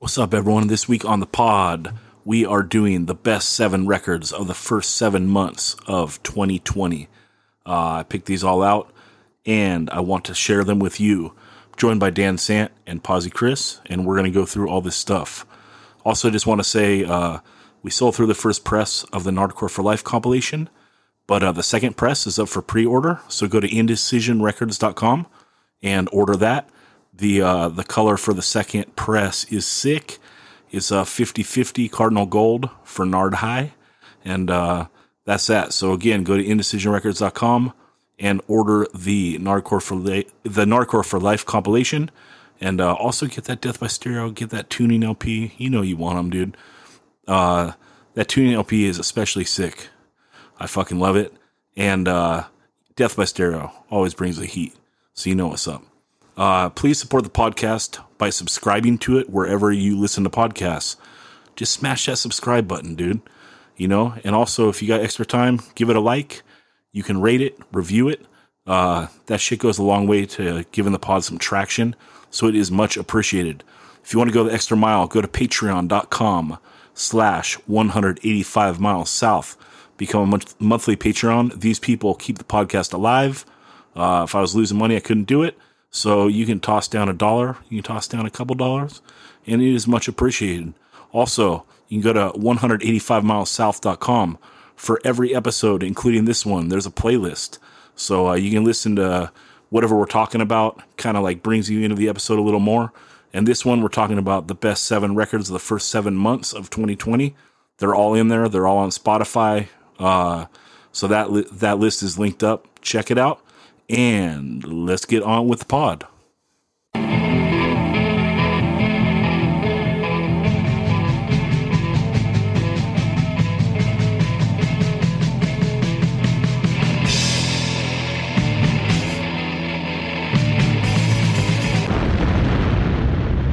What's up, everyone? This week on the pod, we are doing the best seven records of the first seven months of 2020. Uh, I picked these all out, and I want to share them with you. joined by Dan Sant and Posy Chris, and we're going to go through all this stuff. Also, just want to say uh, we sold through the first press of the Nardcore for Life compilation, but uh, the second press is up for pre-order. So go to indecisionrecords.com and order that. The uh, the color for the second press is sick. It's a 50-50 Cardinal Gold for Nard High. And uh, that's that. So again, go to indecisionrecords.com and order the Nardcore for La- the Nardcore for Life compilation. And uh, also get that Death by Stereo, get that tuning LP. You know you want them, dude. Uh, that tuning LP is especially sick. I fucking love it. And uh, Death by Stereo always brings the heat. So you know what's up. Uh, please support the podcast by subscribing to it wherever you listen to podcasts. Just smash that subscribe button, dude. You know, and also if you got extra time, give it a like. You can rate it, review it. Uh, that shit goes a long way to giving the pod some traction. So it is much appreciated. If you want to go the extra mile, go to patreon.com slash 185 miles south. Become a month- monthly Patreon. These people keep the podcast alive. Uh, if I was losing money, I couldn't do it. So you can toss down a dollar, you can toss down a couple dollars, and it is much appreciated. Also, you can go to 185milessouth.com for every episode, including this one. There's a playlist. So uh, you can listen to whatever we're talking about, kind of like brings you into the episode a little more. And this one, we're talking about the best seven records of the first seven months of 2020. They're all in there. They're all on Spotify. Uh, so that li- that list is linked up. Check it out, and let's get on with the pod.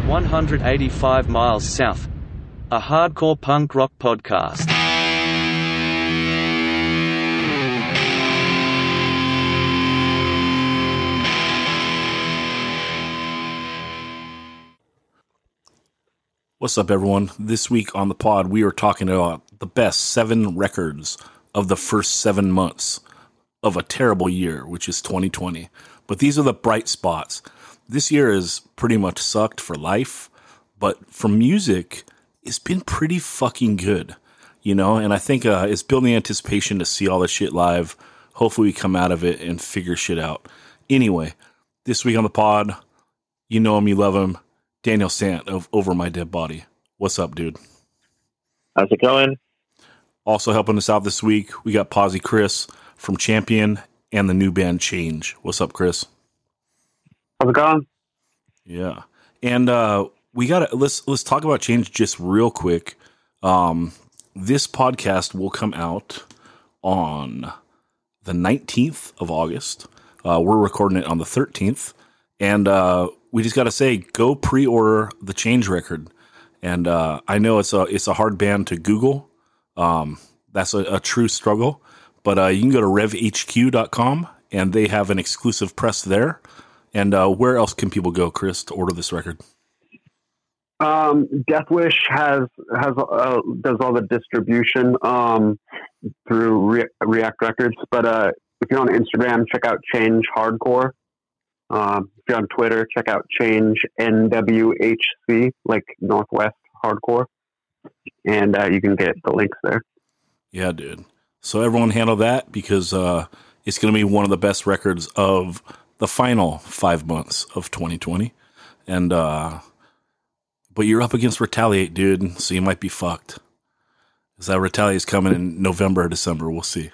One hundred eighty-five miles south. A hardcore punk rock podcast. What's up, everyone? This week on the pod, we are talking about the best seven records of the first seven months of a terrible year, which is 2020. But these are the bright spots. This year has pretty much sucked for life, but for music, it's been pretty fucking good, you know? And I think uh, it's building anticipation to see all this shit live. Hopefully, we come out of it and figure shit out. Anyway, this week on the pod, you know him, you love him. Daniel Sant of Over My Dead Body. What's up, dude? How's it going? Also helping us out this week, we got Posy Chris from Champion and the new band Change. What's up, Chris? How's it going? Yeah. And uh we got to let's let's talk about Change just real quick. Um this podcast will come out on the 19th of August. Uh, we're recording it on the 13th. And uh, we just got to say, go pre-order the Change record. And uh, I know it's a it's a hard band to Google. Um, that's a, a true struggle. But uh, you can go to revhq.com and they have an exclusive press there. And uh, where else can people go, Chris, to order this record? Um, Death Wish has has uh, does all the distribution um, through Re- React Records. But uh, if you're on Instagram, check out Change Hardcore. Um, if you're on Twitter, check out Change NWHC, like Northwest Hardcore, and uh, you can get the links there. Yeah, dude. So everyone handle that because uh, it's going to be one of the best records of the final five months of 2020. And, uh, but you're up against Retaliate, dude. So you might be fucked. Is that Retaliate's coming in November or December. We'll see.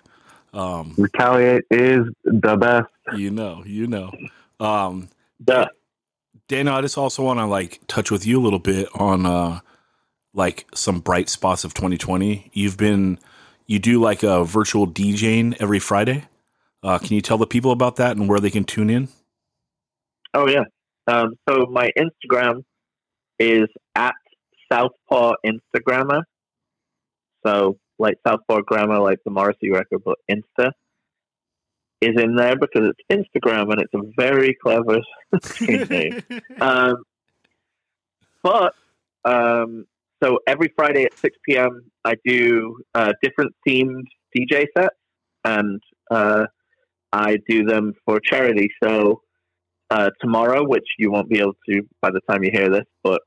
Um, Retaliate is the best. you know, you know. Um. Dana, I just also want to like touch with you a little bit on uh like some bright spots of 2020. You've been you do like a virtual DJing every Friday. Uh, can you tell the people about that and where they can tune in? Oh yeah. Um, so my Instagram is at Southpaw Instagrammer. So like Southpaw Grammar, like the Morrissey record, but Insta is in there because it's Instagram and it's a very clever strange name. Um, but Um, so every Friday at 6 p.m., I do uh, different themed DJ sets, and uh, I do them for charity. So uh, tomorrow, which you won't be able to by the time you hear this, but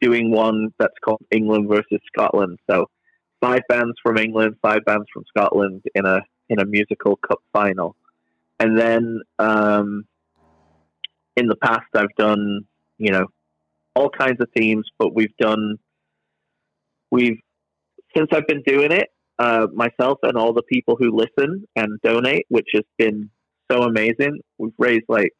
doing one that's called England versus Scotland. So five bands from England, five bands from Scotland in a in a musical cup final. And then um, in the past, I've done you know all kinds of themes, but we've done we've since I've been doing it uh, myself and all the people who listen and donate, which has been so amazing. We've raised like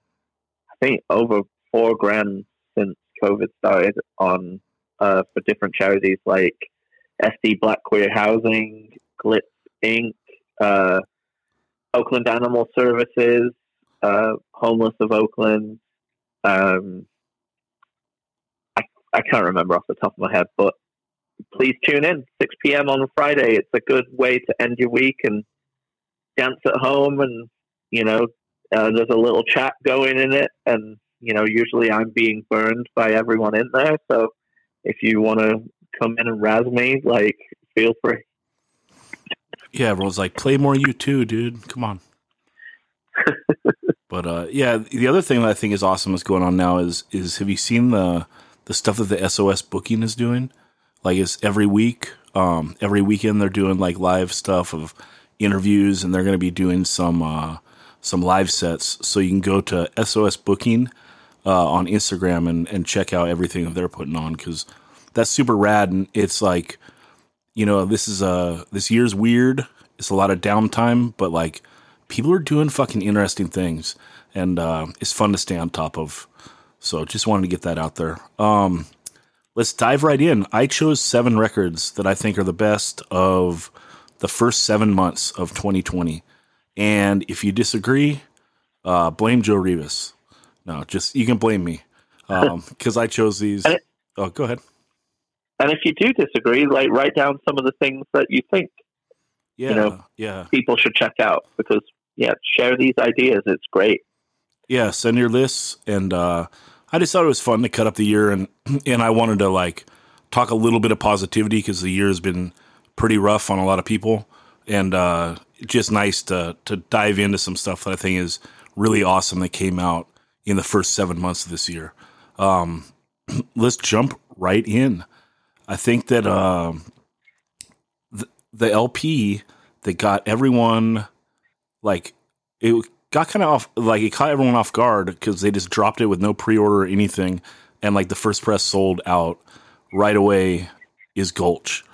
I think over four grand since COVID started on uh, for different charities like SD Black Queer Housing, GLITS Inc., uh, Oakland Animal Services, uh, Homeless of Oakland. Um, I, I can't remember off the top of my head, but please tune in 6 p.m. on Friday. It's a good way to end your week and dance at home, and you know, uh, there's a little chat going in it, and you know, usually I'm being burned by everyone in there, so if you want to come in and razz me, like, feel free. Yeah, everyone's like, play more U2, dude. Come on. but uh, yeah, the other thing that I think is awesome is going on now is is have you seen the the stuff that the SOS booking is doing? Like it's every week, um, every weekend they're doing like live stuff of interviews, and they're going to be doing some uh, some live sets. So you can go to SOS Booking uh, on Instagram and and check out everything that they're putting on because that's super rad. And it's like, you know, this is a this year's weird. It's a lot of downtime, but like people are doing fucking interesting things, and uh, it's fun to stay on top of. So just wanted to get that out there. Um, let's dive right in. I chose seven records that I think are the best of the first seven months of 2020. And if you disagree, uh, blame Joe Rivas. No, just you can blame me because um, I chose these. Oh, go ahead. And if you do disagree, like write down some of the things that you think Yeah, know, yeah, people should check out because yeah, share these ideas. It's great. yeah. Send your lists, and uh, I just thought it was fun to cut up the year, and and I wanted to like talk a little bit of positivity because the year has been pretty rough on a lot of people, and uh, just nice to to dive into some stuff that I think is really awesome that came out in the first seven months of this year. Um, let's jump right in. I think that um, the, the LP that got everyone like it got kind of off like it caught everyone off guard because they just dropped it with no pre-order or anything and like the first press sold out right away is gulch.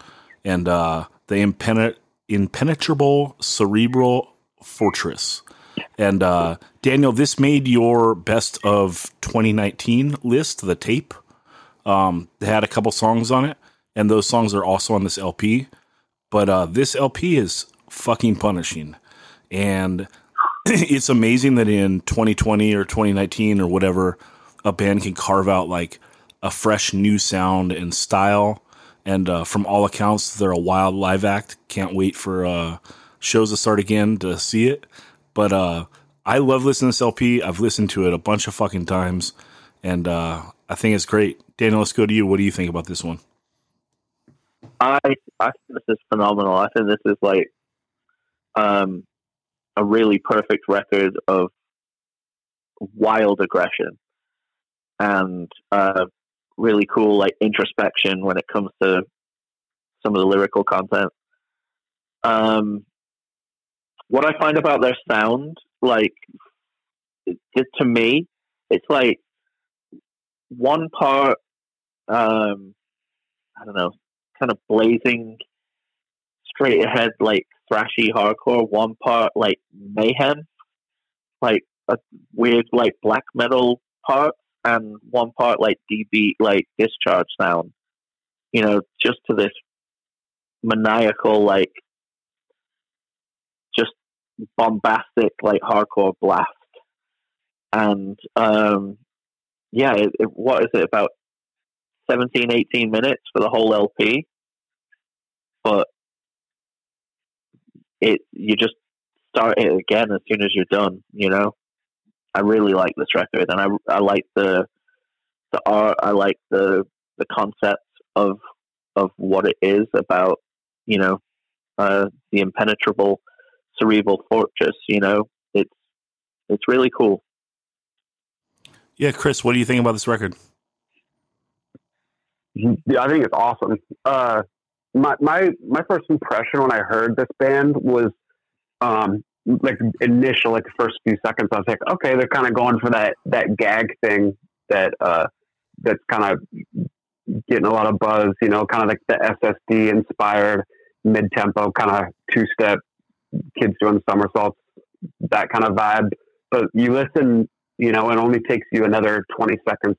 And uh the impenet- impenetrable cerebral fortress. And uh daniel this made your best of 2019 list the tape. Um they had a couple songs on it and those songs are also on this lp but uh this lp is fucking punishing. And it's amazing that in 2020 or 2019 or whatever a band can carve out like a fresh new sound and style. And uh, from all accounts they're a wild live act. Can't wait for uh, shows to start again to see it. But uh, i love listening to this lp i've listened to it a bunch of fucking times. And uh, i think it's great. Daniel let's go to you. What do you think about this one I I think this is phenomenal. I think this is like um, a really perfect record of wild aggression and uh, really cool like introspection when it comes to some of the lyrical content. Um, what I find about their sound, like it, it- to me, it's like one part, um, I don't know, kind of blazing, straight ahead, like thrashy hardcore. One part like mayhem, like a weird like black metal part, and one part like DB like discharge sound. You know, just to this maniacal like just bombastic like hardcore blast and um yeah it, it, what is it about 17 18 minutes for the whole lp but it you just start it again as soon as you're done you know i really like this record and i i like the the art i like the the concept of of what it is about, you know, uh, the impenetrable cerebral fortress. You know, it's it's really cool. Yeah, Chris, what do you think about this record? Yeah, I think it's awesome. Uh, my my my first impression when I heard this band was um, like initial, like the first few seconds. I was like, okay, they're kind of going for that that gag thing that uh, that's kind of getting a lot of buzz. You know, kind of like the SSD inspired mid tempo kind of two step kids doing somersaults, that kind of vibe. But you listen, you know, it only takes you another twenty seconds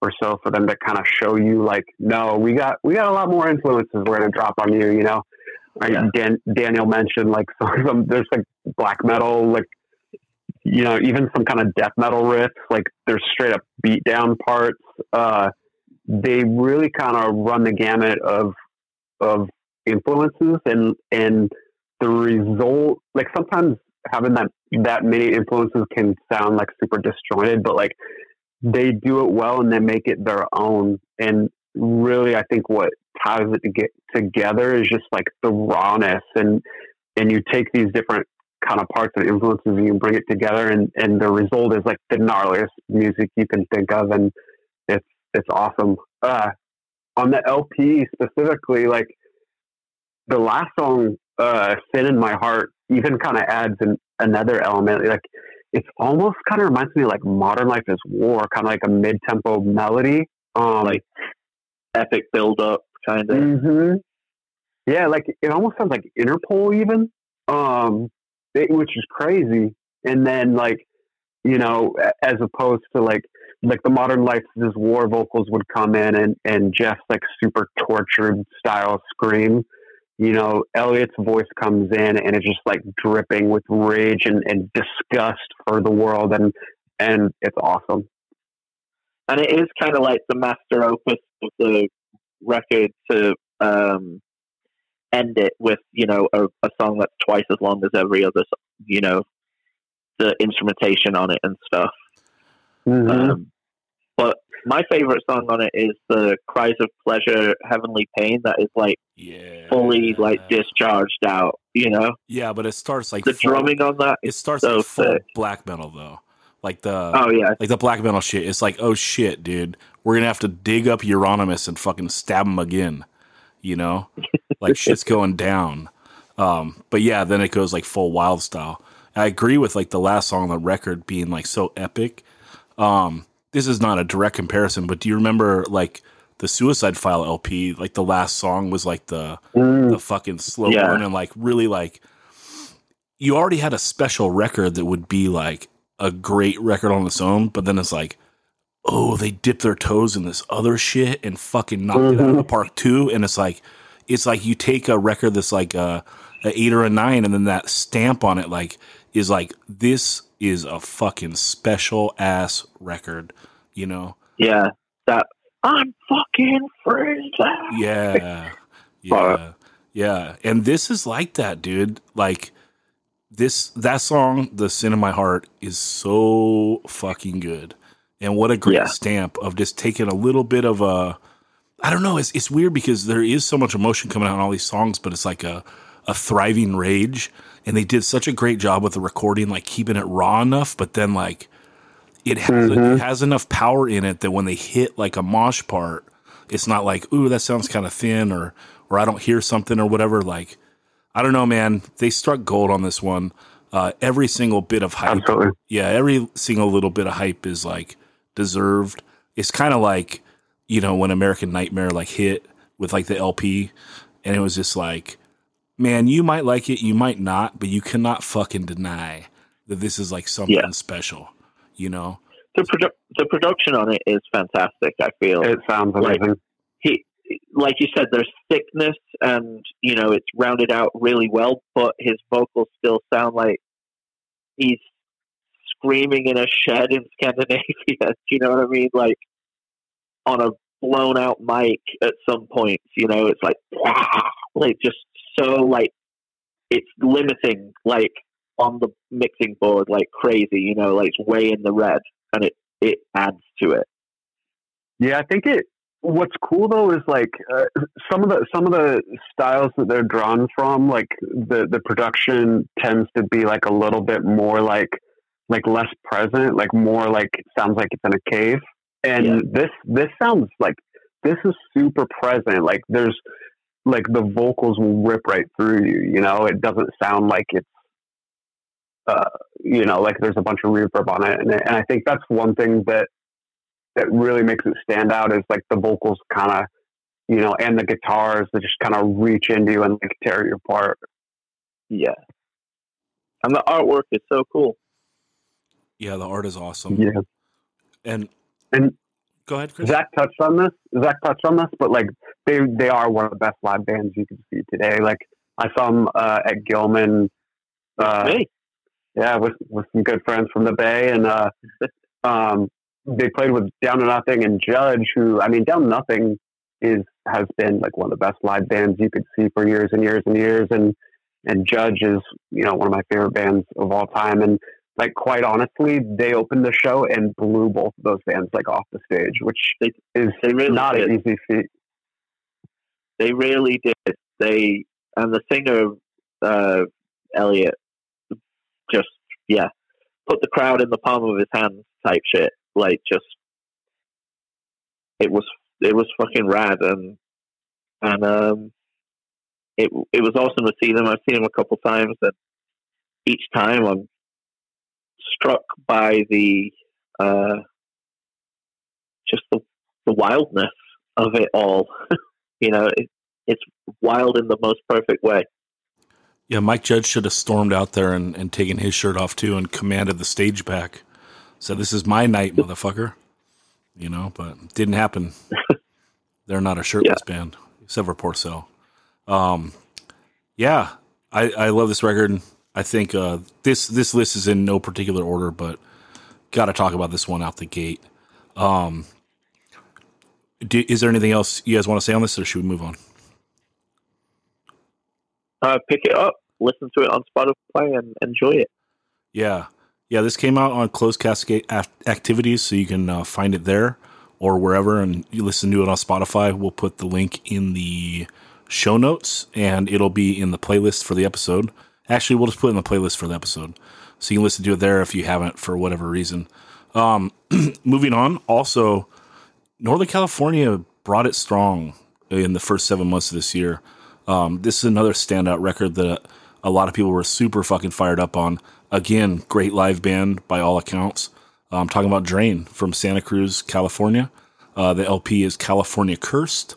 or so for them to kind of show you like, no, we got we got a lot more influences we're gonna drop on you, you know. Yeah. Dan, Daniel mentioned like some, some there's like black metal, like you know, even some kind of death metal riffs, like there's straight up beat down parts. Uh, they really kind of run the gamut of of influences and and the result like sometimes having that that many influences can sound like super disjointed, but like they do it well and they make it their own. And really, I think what ties it to get together is just like the rawness and and you take these different kind of parts and influences and you bring it together and and the result is like the gnarliest music you can think of and it's it's awesome. Uh, on the LP specifically, like the last song, uh, "Sin in My Heart," even kind of adds an, another element. Like it's almost kind of reminds me of like "Modern Life Is War," kind of like a mid-tempo melody. Um, Like epic build up, kind of. hmm Yeah, like it almost sounds like Interpol even, um, it- which is crazy. And then like, you know, as opposed to like like the modern life is war vocals would come in and and Jeff's like super tortured style scream. You know, Elliot's voice comes in and it's just like dripping with rage and, and disgust for the world and and it's awesome. and it is kind of like the master opus of the record to um, end it with you know a, a song that's twice as long as every other you know the instrumentation on it and stuff Mhm. um, but my favorite song on it is the cries of pleasure heavenly pain that is like Yeah. fully like discharged out you know Yeah, but it starts like the full- drumming on that It starts so like full sick. black metal though, like the oh yeah like the black metal shit. It's like, oh shit, dude, we're gonna have to dig up Euronymous and fucking stab him again. You know, like shit's going down. Um, but yeah, then it goes like full wild style. I agree with like the last song on the record being like so epic. Um, this is not a direct comparison, but do you remember like the Suicide File LP? Like the last song was like the Mm. the fucking slow Yeah. one and like really like you already had a special record that would be like a great record on its own, but then it's like, oh, they dip their toes in this other shit and fucking knocked it out of the park too. And it's like, it's like you take a record that's like a, a eight or a nine, and then that stamp on it like is like this is a fucking special ass record, you know? yeah that i'm fucking free Yeah. Yeah. Yeah. And this is like that, dude. Like this that song, The Sin in My Heart, is so fucking good. And what a great Yeah. stamp of just taking a little bit of a I don't know, it's it's weird because there is so much emotion coming out in all these songs, but it's like a a thriving rage. And they did such a great job with the recording, like keeping it raw enough, but then like it has it has enough power in it that when they hit like a mosh part, it's not like, ooh, that sounds kind of thin or or I don't hear something or whatever. Like, I don't know, man. They struck gold on this one. Uh, every single bit of hype, Absolutely. yeah, every single little bit of hype is like deserved. It's kind of like you know when American Nightmare like hit with like the LP, and it was just like, man, you might like it, you might not, but you cannot fucking deny that this is like something Yeah. special. You know? the produ- the production on it is fantastic i feel It sounds Like- amazing. he like you said there's thickness and you know it's rounded out really well but his vocals still sound like he's screaming in a shed in scandinavia do you know what i mean like on a blown out mic at some points you know it's like like just so like it's limiting like on the mixing board like crazy you know like it's way in the red and it it adds to it. Yeah, I think it what's cool though is like uh, some of the some of the styles that they're drawn from like the the production tends to be like a little bit more like like less present like more like sounds like it's in a cave. And Yeah. this this sounds like this is super present. Like there's like the vocals will rip right through you you know it doesn't sound like it's uh you know like there's a bunch of reverb on it and, and i think that's one thing that that really makes it stand out is like the vocals kind of you know and the guitars that just kind of reach into you and like tear you apart Yeah. And the artwork is so cool. Yeah, the art is awesome. yeah And and go ahead, Chris. Zach touched on this. Zach touched on this, but like they they are one of the best live bands you can see today. Like I saw them uh, at Gilman. Uh, Me. yeah, with with some good friends from the Bay, and uh, um, they played with Down to Nothing and Judge, who I mean, Down to Nothing is has been like one of the best live bands you could see for years and years and years, and and Judge is you know one of my favorite bands of all time, and like quite honestly, they opened the show and blew both of those bands like off the stage, which They- is they really not did. an easy feat. They really did. They and the singer uh, Elliot just yeah put the crowd in the palm of his hand type shit. Like just it was it was fucking rad and and um it it was awesome to see them. I've seen them a couple times and each time I'm struck by the uh just the the wildness of it all. you know, it, it's wild in the most perfect way. Yeah, Mike Judge should have stormed out there and, and taken his shirt off too and commanded the stage back. Said, This is my night, motherfucker. You know, but didn't happen. They're not a shirtless band, except for Porcell. Um, yeah, I, I love this record. I think uh, this this list is in no particular order, but got to talk about this one out the gate. Um, do, is there anything else you guys want to say on this, or should we move on? Uh, pick it up, listen to it on Spotify, and enjoy it. Yeah. Yeah, this came out on Closed Casket Activities, so you can uh, find it there or wherever, and you listen to it on Spotify. We'll put the link in the show notes, and it'll be in the playlist for the episode. Actually, we'll just put it in the playlist for the episode, so you can listen to it there if you haven't for whatever reason. Um, moving on, also, Northern California brought it strong in the first seven months of this year. Um, this is another standout record that a lot of people were super fucking fired up on. Again, great live band by all accounts. I'm talking about Drain from Santa Cruz, California. Uh, the LP is California Cursed,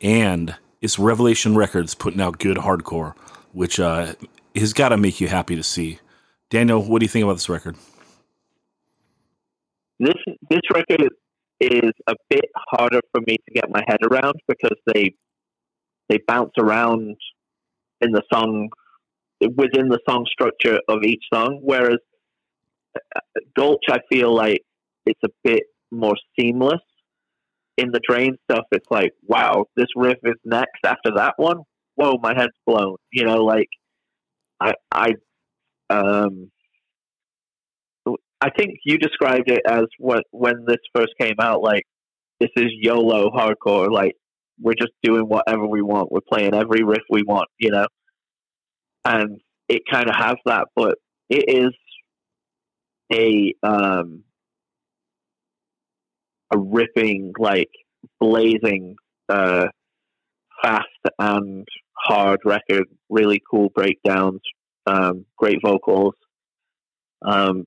and it's Revelation Records putting out good hardcore, which uh, has got to make you happy to see. Daniel, what do you think about this record? This this record is a bit harder for me to get my head around because they they bounce around in the song within the song structure of each song, whereas uh, Gulch, I feel like it's a bit more seamless. In the Drain stuff, it's like, wow, this riff is next after that one. Whoa, my head's blown. You know, like I, I, um, I think you described it as what when this first came out, like this is YOLO hardcore. Like we're just doing whatever we want. We're playing every riff we want, you know. And it kind of has that, but it is a um a ripping, like blazing, uh, fast and hard record. Really cool breakdowns, um, great vocals. Um,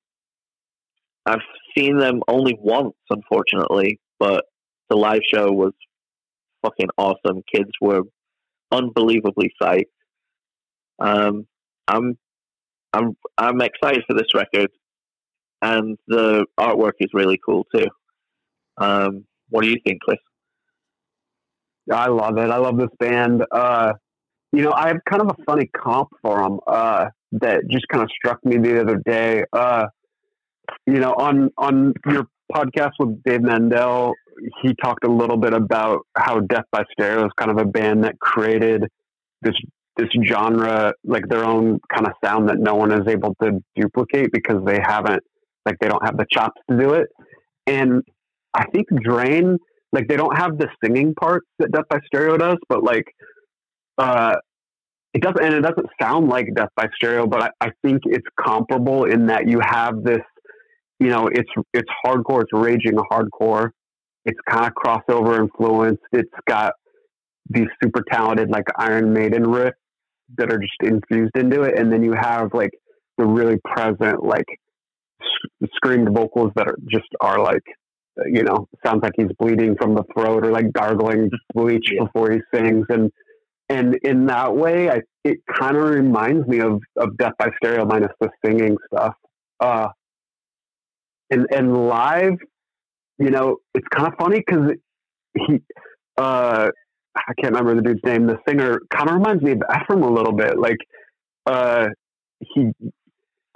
I've seen them only once, unfortunately, but the live show was fucking awesome. Kids were unbelievably psyched. Um, I'm, I'm, I'm excited for this record, and the artwork is really cool too. Um, what do you think, Chris? I love it. I love this band. Uh, you know, I have kind of a funny comp for them uh, that just kind of struck me the other day. Uh, you know, on on your podcast with Dave Mandel, he talked a little bit about how Death by Stereo is kind of a band that created this this genre, like their own kind of sound that no one is able to duplicate because they haven't, like, they don't have the chops to do it. And I think Drain like they don't have the singing parts that Death by Stereo does, but like uh it doesn't and it doesn't sound like Death by Stereo, but I, I think it's comparable in that you have this, you know, it's it's hardcore, it's raging hardcore, it's kind of crossover influenced, it's got these super talented like Iron Maiden riffs that are just infused into it, and then you have like the really present like screamed vocals that are just are like you know sounds like he's bleeding from the throat or like gargling bleach Yeah. before he sings. And and in that way I, it kind of reminds me of of death by stereo minus the singing stuff. Uh and and live you know it's kind of funny because he uh i can't remember the dude's name the singer kind of reminds me of efrem a little bit like uh he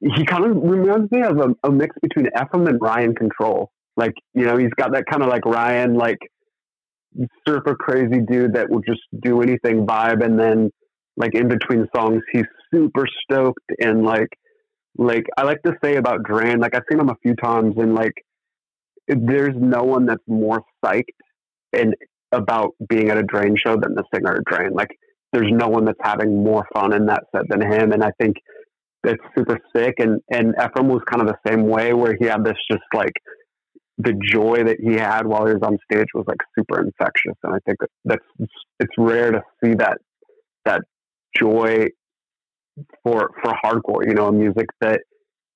he kind of reminds me of a, a mix between Efrem and Ryan Control. Like, you know, he's got that kind of like Ryan, like surfer crazy dude that will just do anything vibe. And then like in between songs, he's super stoked. And like, like I like to say about Drain, like I've seen him a few times and like, there's no one that's more psyched and about being at a Drain show than the singer of Drain. Like, there's no one that's having more fun in that set than him. And I think that's super sick. And and Efrem was kind of the same way, where he had this just like the joy that he had while he was on stage was like super infectious. And I think that's it's rare to see that that joy for for hardcore. You know, music that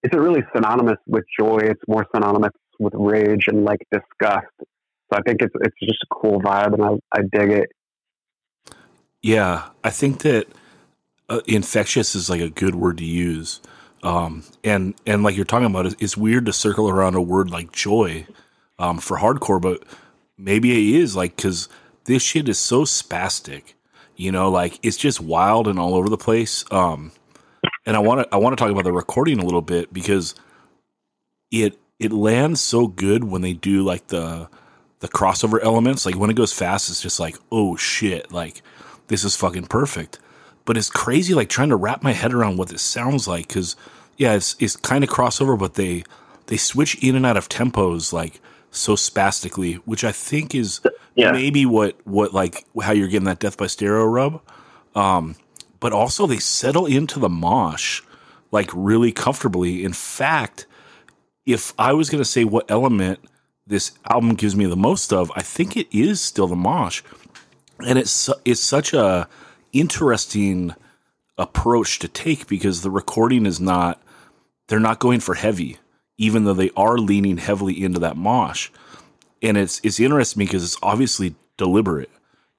isn't really synonymous with joy. It's more synonymous with rage and like disgust. So I think it's it's just a cool vibe, and I I dig it. Yeah, I think that uh, infectious is like a good word to use. Um, and and like you're talking about, it's, it's weird to circle around a word like joy um, for hardcore, but maybe it is like because this shit is so spastic, you know, like it's just wild and all over the place. Um, and I want to I want to talk about the recording a little bit because it it lands so good when they do like the the crossover elements. Like when it goes fast, it's just like oh shit, like this is fucking perfect. But it's crazy, like trying to wrap my head around what this sounds like. Because yeah, it's it's kind of crossover, but they they switch in and out of tempos like so spastically, which I think is Yeah. maybe what what like how you're getting that death by stereo rub. Um, but also they settle into the mosh like really comfortably. In fact, if I was going to say what element this album gives me the most of, I think it is still the mosh, and it's it's such a interesting approach to take because the recording is not they're not going for heavy, even though they are leaning heavily into that mosh, and it's it's interesting because it's obviously deliberate.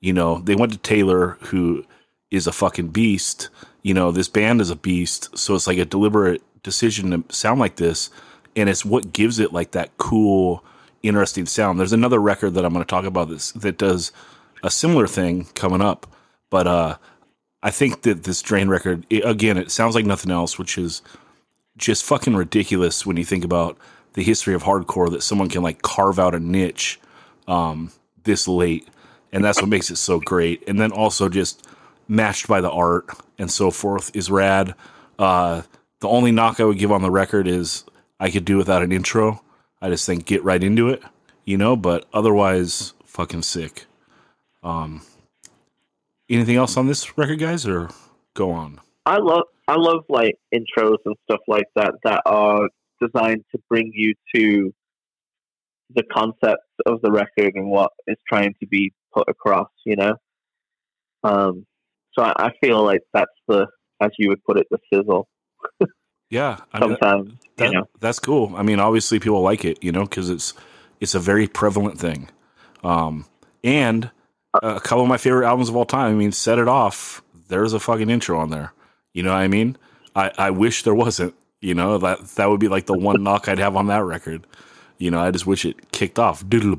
You know, they went to Taylor, who is a fucking beast. You know, this band is a beast, so it's like a deliberate decision to sound like this, and it's what gives it like that cool, interesting sound. There's another record that I'm going to talk about this that does a similar thing coming up, but uh, I think that this Drain record, it, again, it sounds like nothing else, which is just fucking ridiculous when you think about the history of hardcore that someone can like carve out a niche um, this late, and that's what makes it so great. And then also just matched by the art and so forth is rad. Uh, the only knock I would give on the record is I could do without an intro. I just think get right into it, you know. But otherwise, fucking sick. Um, anything else on this record, guys, or go on? I love I love like intros and stuff like that that are designed to bring you to the concept of the record and what is trying to be put across, you know. Um, so I, I feel like that's the, as you would put it, the sizzle. Yeah, I mean, Sometimes, that, you know. that's cool. I mean, obviously people like it, you know, because it's it's a very prevalent thing. Um, and a couple of my favorite albums of all time. I mean, set it off. There's a fucking intro on there. You know what I mean? I, I wish there wasn't. You know that that would be like the one knock I'd have on that record. You know, I just wish it kicked off. You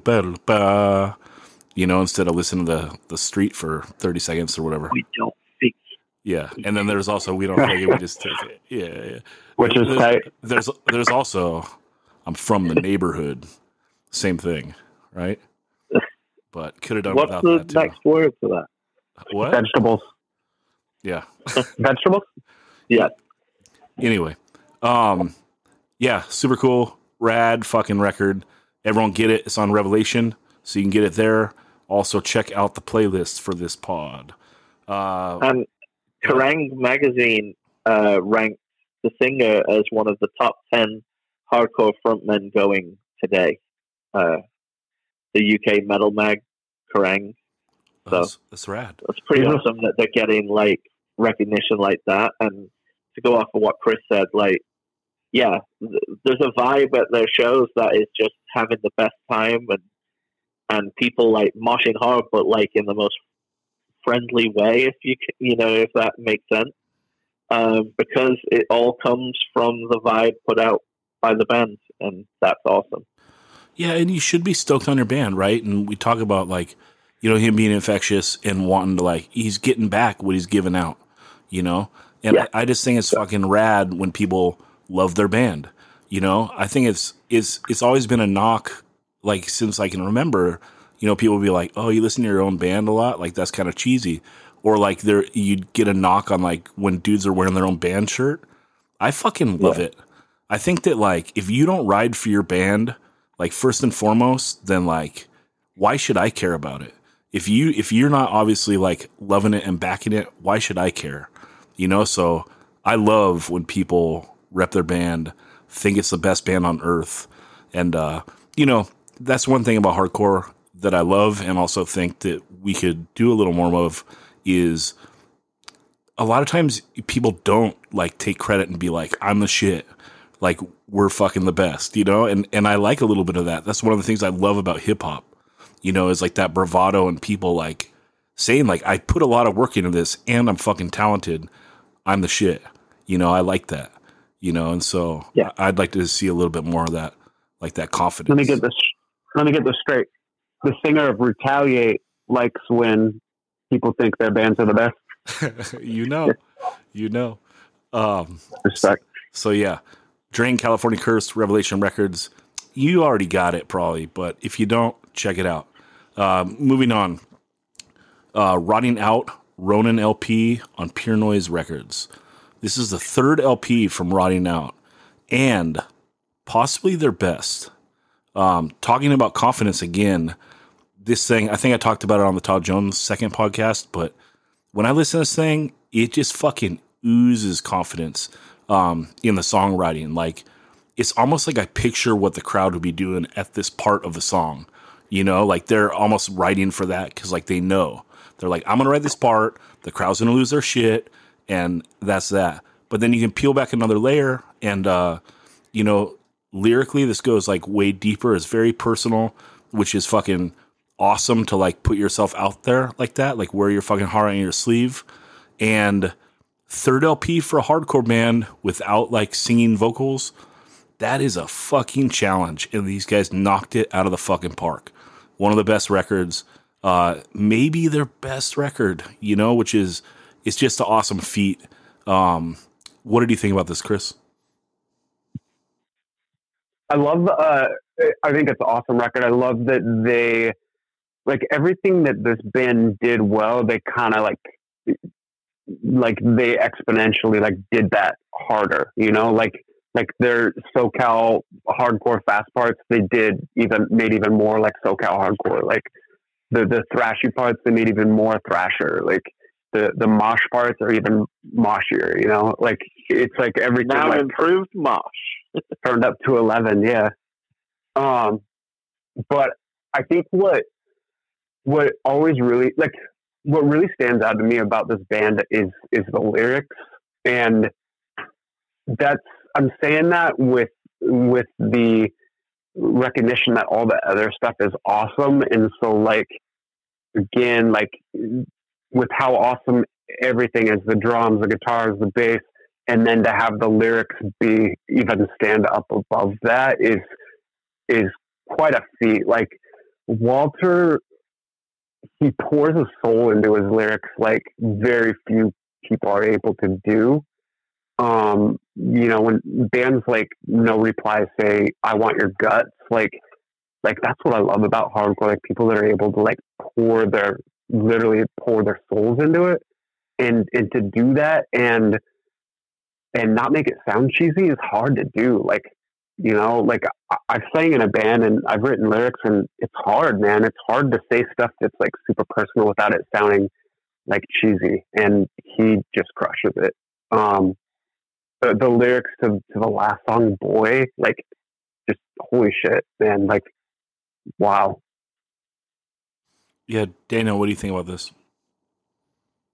know, instead of listening to the the street for thirty seconds or whatever. We don't think. Yeah, and then there's also we don't take it, we just take it. Yeah, yeah. Which is there's, tight. There's there's also I'm from the neighborhood. Same thing, right? But could have done What's without the that too. next word to that? What? Vegetables. Yeah. Vegetables? Yeah. Anyway, um, yeah, super cool, rad, fucking record. Everyone get it. It's on Revelation. So you can get it there. Also, check out the playlist for this pod. Uh, And Kerrang magazine uh, ranked the singer as one of the top 10 hardcore frontmen going today. Uh, the UK metal mag, Kerrang. So that's, that's rad. it's pretty Mhm. awesome that they're getting like recognition like that. And to go off of what Chris said, like, yeah, th- there's a vibe at their shows that is just having the best time and and people like moshing hard, but like in the most friendly way, if you you know if that makes sense. Um, because it all comes from the vibe put out by the band, and that's awesome. Yeah, and you should be stoked on your band, right? And we talk about like, you know, him being infectious and wanting to like he's getting back what he's given out, you know? And Yeah. I, I just think it's fucking rad when people love their band. You know? I think it's it's it's always been a knock, like since I can remember, you know, people be like, Oh, you listen to your own band a lot? Like that's kind of cheesy. Or like there you'd get a knock on like when dudes are wearing their own band shirt. I fucking love Yeah. it. I think that like if you don't ride for your band, like first and foremost, then like why should I care about it? If you if you're not obviously like loving it and backing it, why should I care? You know, so I love when people rep their band, think it's the best band on earth. And uh, you know, that's one thing about hardcore that I love and also think that we could do a little more of is a lot of times people don't like take credit and be like, I'm the shit. Like we're fucking the best, you know? And and I like a little bit of that. That's one of the things I love about hip hop. You know, is like that bravado and people like saying like I put a lot of work into this and I'm fucking talented. I'm the shit. You know, I like that. You know, and so Yeah. I'd like to see a little bit more of that, like that confidence. Let me get this. Let me get this straight. The singer of Retaliate likes when people think their bands are the best. you know, you know. Um, Respect. So yeah, Drain California Curse Revelation Records. You already got it probably, but if you don't, check it out. Um, moving on, uh, Rotting Out Ronin LP on Pure Noise Records. This is the third LP from Rotting Out, and possibly their best. Um, talking about confidence again, this thing I think I talked about it on the Todd Jones second podcast, but when I listen to this thing, it just fucking oozes confidence um, in the songwriting. Like it's almost like I picture what the crowd would be doing at this part of the song. You know, like they're almost writing for that because like they know they're like, I'm gonna write this part. The crowd's gonna lose their shit, and that's that. But then you can peel back another layer, and uh, you know, lyrically, this goes like way deeper. It's very personal, which is fucking awesome to like put yourself out there like that, like wear your fucking heart on your sleeve. And third LP for a hardcore band without like singing vocals, that is a fucking challenge. And these guys knocked it out of the fucking park. One of the best records, uh, maybe their best record, you know, which is it's just an awesome feat. Um, what did you think about this, Chris? I love. Uh, I think it's an awesome record. I love that they like everything that this band did well. They kind of like like they exponentially like did that harder. You know, like like their SoCal hardcore fast parts. They did even made even more like SoCal hardcore. Like the the thrashy parts, they made even more thrasher. Like the the mosh parts are even moshier. You know, like it's like everything Now like, improved mosh. turned up to 11 yeah um but i think what what always really like what really stands out to me about this band is is the lyrics and that's i'm saying that with with the recognition that all the other stuff is awesome and so like again like with how awesome everything is the drums the guitars the bass and then to have the lyrics be even stand up above that is is quite a feat. Like Walter, he pours his soul into his lyrics like very few people are able to do. Um, you know, when bands like No Reply say, "I want your guts," like like that's what I love about hardcore. Like people that are able to like pour their literally pour their souls into it, and and to do that and and not make it sound cheesy is hard to do. Like You know, like I've sang in a band and I've written lyrics, and it's hard, man. It's hard to say stuff that's like super personal without it sounding like cheesy. And he just crushes it. Um, the, the lyrics to, to the last song, "Boy," like just holy shit, man! Like, wow. Yeah, Daniel, what do you think about this?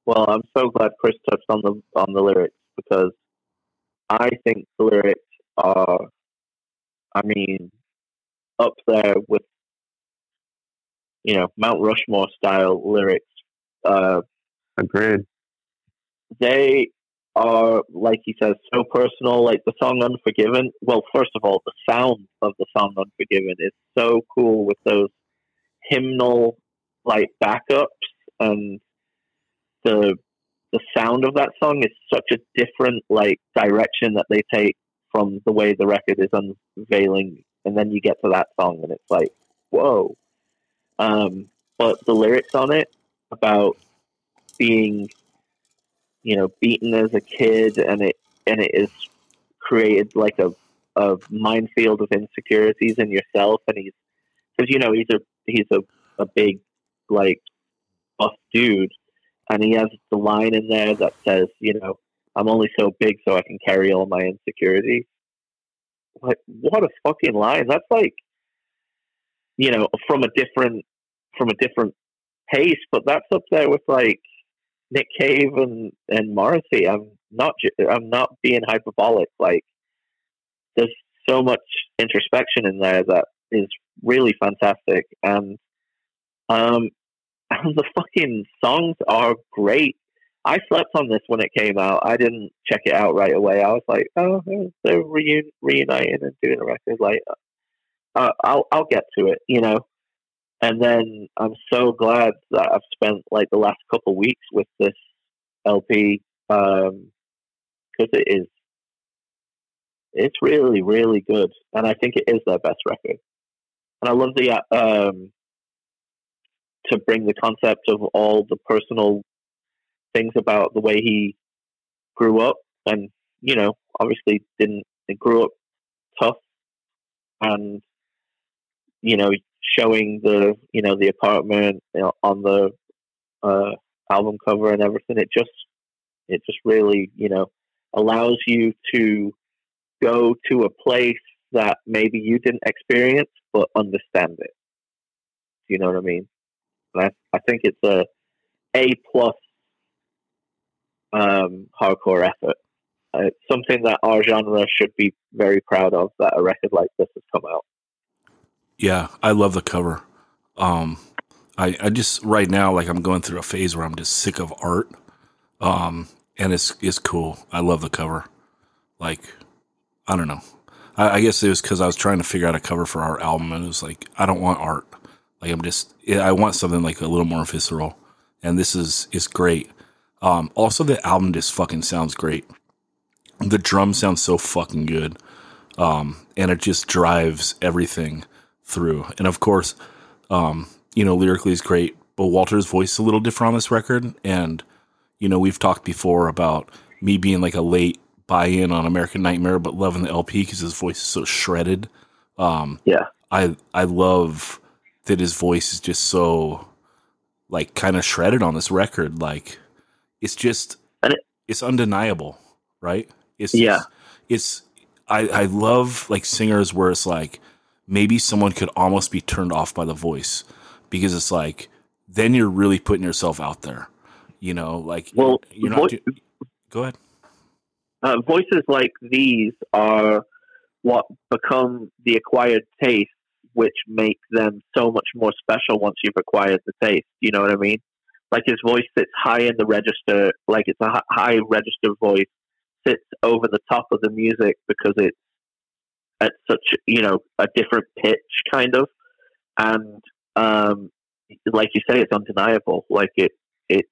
Well, I'm so glad Chris touched on the on the lyrics because I think the lyrics are, I mean, up there with you know Mount Rushmore style lyrics. Uh, Agreed. They are, like he says, so personal. Like the song Unforgiven. Well, first of all, the sound of the song Unforgiven is so cool with those hymnal like backups and the the sound of that song is such a different like direction that they take from the way the record is unveiling and then you get to that song and it's like whoa. Um, but the lyrics on it about being you know beaten as a kid and it and it is created like a a minefield of insecurities in yourself and he's because you know he's a he's a, a big like buff dude and he has the line in there that says you know i'm only so big so i can carry all my insecurities like what a fucking line that's like you know from a different from a different pace but that's up there with like Nick Cave and and Morrissey. I'm not I'm not being hyperbolic. Like there's so much introspection in there that is really fantastic, and um, the fucking songs are great. I slept on this when it came out. I didn't check it out right away. I was like, oh, they're reun- reuniting and doing a record. Like, uh, I'll I'll get to it, you know. And then I'm so glad that I've spent like the last couple weeks with this LP because um, it is it's really really good, and I think it is their best record. And I love the uh, um, to bring the concept of all the personal things about the way he grew up, and you know, obviously didn't grew up tough, and you know, showing the you know the apartment you know, on the uh, album cover and everything. It just it just really you know allows you to go to a place that maybe you didn't experience but understand it. You know what I mean? And I I think it's a A plus um, hardcore effort. Uh, it's something that our genre should be very proud of that a record like this has come out. Yeah, I love the cover. Um, I, I just right now like I'm going through a phase where I'm just sick of art. Um, and it's it's cool. I love the cover. Like, I don't know. I, I guess it was because I was trying to figure out a cover for our album, and it was like I don't want art. Like I'm just I want something like a little more visceral, and this is is great. Um, also, the album just fucking sounds great. The drum sounds so fucking good, um, and it just drives everything through. And of course, um, you know, lyrically is great, but Walter's voice is a little different on this record. And, you know, we've talked before about me being like a late buy in on American Nightmare, but loving the LP because his voice is so shredded. Um, yeah. I, I love that his voice is just so like kind of shredded on this record. Like it's just, it, it's undeniable, right? It's, yeah. It's, I, I love like singers where it's like, maybe someone could almost be turned off by the voice because it's like then you're really putting yourself out there you know like well you're not do- go ahead uh, voices like these are what become the acquired taste which make them so much more special once you've acquired the taste you know what i mean? Like his voice sits high in the register like it's a high register voice sits over the top of the music because it's at such you know a different pitch kind of. And um like you say it's undeniable. Like it it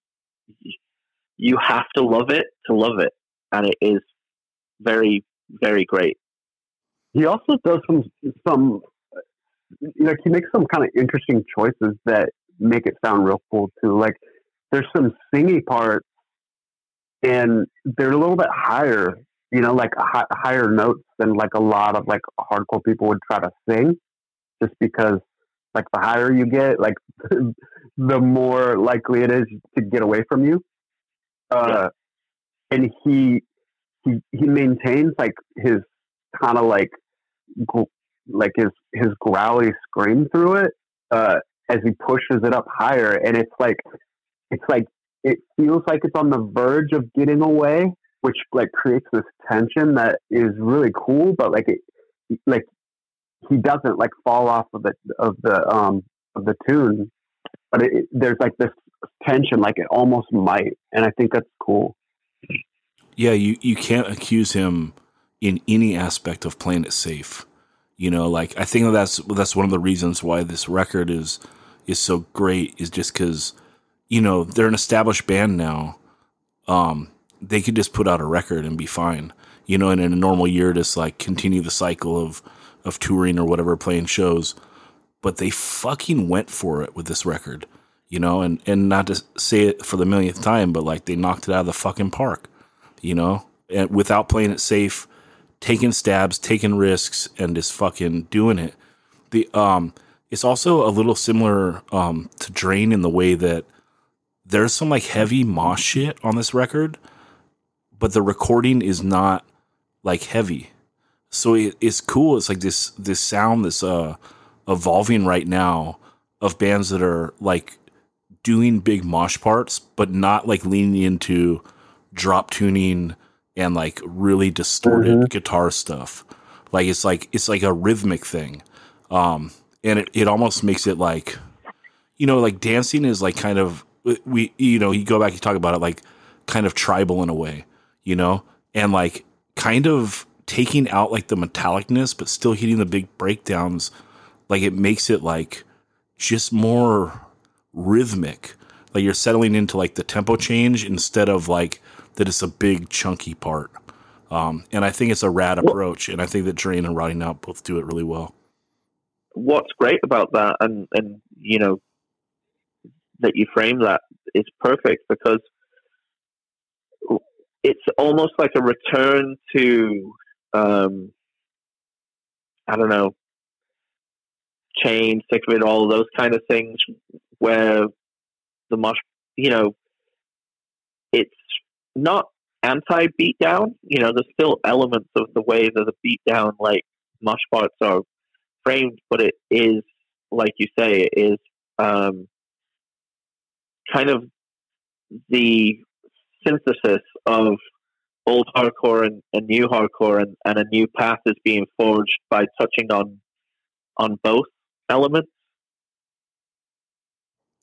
you have to love it to love it. And it is very very great. He also does some some like he makes some kind of interesting choices that make it sound real cool too like there's some singy parts and they're a little bit higher you know, like hi- higher notes than like a lot of like hardcore people would try to sing, just because like the higher you get, like the more likely it is to get away from you. Uh, and he he he maintains like his kind of like like his his growly scream through it uh, as he pushes it up higher, and it's like it's like it feels like it's on the verge of getting away, which like creates this tension that is really cool. But like it, like he doesn't like fall off of the of the um of the tune, but it, there's like this tension, like it almost might, and I think that's cool. Yeah, you you can't accuse him in any aspect of playing it safe. You know, like I think that's that's one of the reasons why this record is is so great is just because you know they're an established band now. Um, they could just put out a record and be fine. You know, and in a normal year, just like continue the cycle of of touring or whatever, playing shows. But they fucking went for it with this record, you know, and and not to say it for the millionth time, but like they knocked it out of the fucking park, you know, and without playing it safe, taking stabs, taking risks, and just fucking doing it. The um, it's also a little similar um to Drain in the way that there's some like heavy mosh shit on this record, but the recording is not like heavy. So it, it's cool. It's like this this sound that's uh evolving right now of bands that are like doing big mosh parts, but not like leaning into drop tuning and like really distorted guitar stuff. Like it's like it's like a rhythmic thing. Um and it, it almost makes it like you know, like dancing is like kind of we you know, you go back you talk about it like kind of tribal in a way, you know? And like kind of taking out like the metallicness but still hitting the big breakdowns like it makes it like just more rhythmic. Like you're settling into like the tempo change instead of like that it's a big chunky part. Um, and I think it's a rad approach, and I think that Drain and Rotting Out both do it really well. What's great about that, and and you know, that you frame that is perfect because it's almost like a return to, um, I don't know, change, stick with all those kind of things, where the mosh, you know, it's not anti beatdown. You know, there's still elements of the way that the beatdown like mosh parts are framed, but it is like you say, it is um, kind of the synthesis of old hardcore and, and new hardcore, and, and a new path is being forged by touching on on both elements.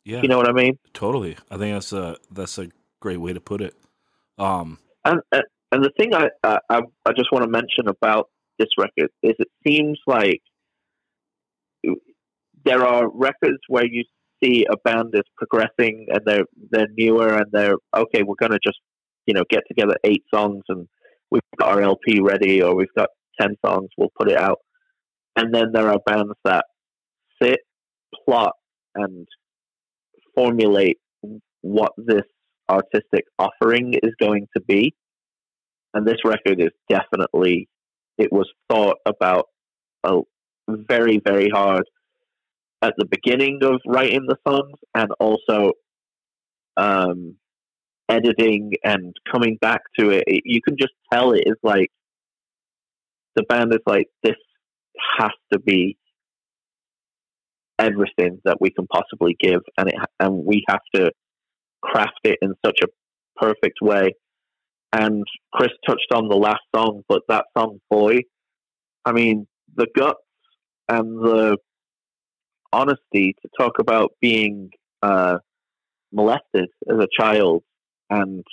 Yeah, You know what I mean? totally. I think that's a that's a great way to put it. Um, And and the thing I I, I I just want to mention about this record is it seems like there are records where you see a band is progressing and they're they're newer and they're okay. We're going to just you know get together eight songs and we've got our LP ready or we've got ten songs. We'll put it out. And then there are bands that sit, plot, and formulate what this artistic offering is going to be. And this record is definitely, it was thought about very, very hard at the beginning of writing the songs and also um, editing and coming back to it. it. You can just tell it is like, the band is like, this has to be everything that we can possibly give, and it and we have to craft it in such a perfect way. And Chris touched on the last song, but that song, "Boy," I mean, the guts and the honesty to talk about being uh, molested as a child and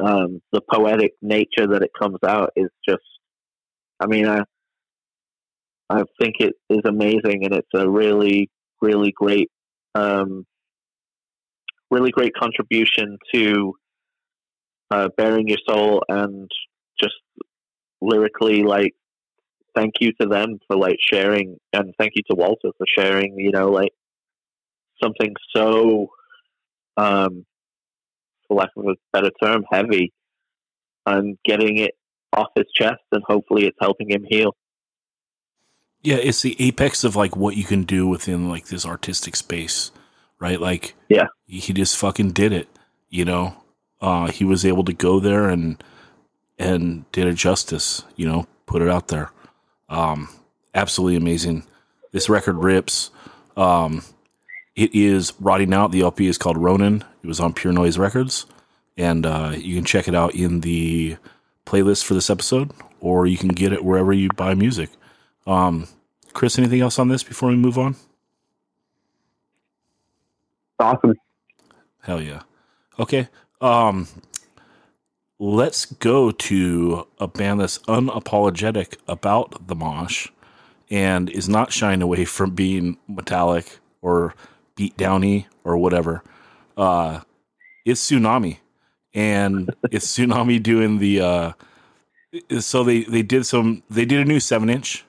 um, the poetic nature that it comes out is just, I mean, I, I think it is amazing and it's a really, really great, um, really great contribution to uh, bearing your soul and just lyrically, like, thank you to them for like sharing and thank you to Walter for sharing, you know, like something so, um, for lack of a better term, heavy, and getting it off his chest, and hopefully it's helping him heal. Yeah, it's the apex of like what you can do within like this artistic space, right? Like, Yeah. he just fucking did it. You know, uh, he was able to go there and and did it justice. You know, put it out there. Um, absolutely amazing. This record rips. Um, it is rotting out. The LP is called Ronin. It was on Pure Noise Records, and uh, you can check it out in the playlist for this episode, or you can get it wherever you buy music. Um, Chris, anything else on this before we move on? Awesome. Hell yeah. Okay. Um, let's go to a band that's unapologetic about the mosh and is not shying away from being metallic or beat downy or whatever. Uh, it's Sunami, and it's Sunami doing the. Uh, so they they did some they did a new seven inch.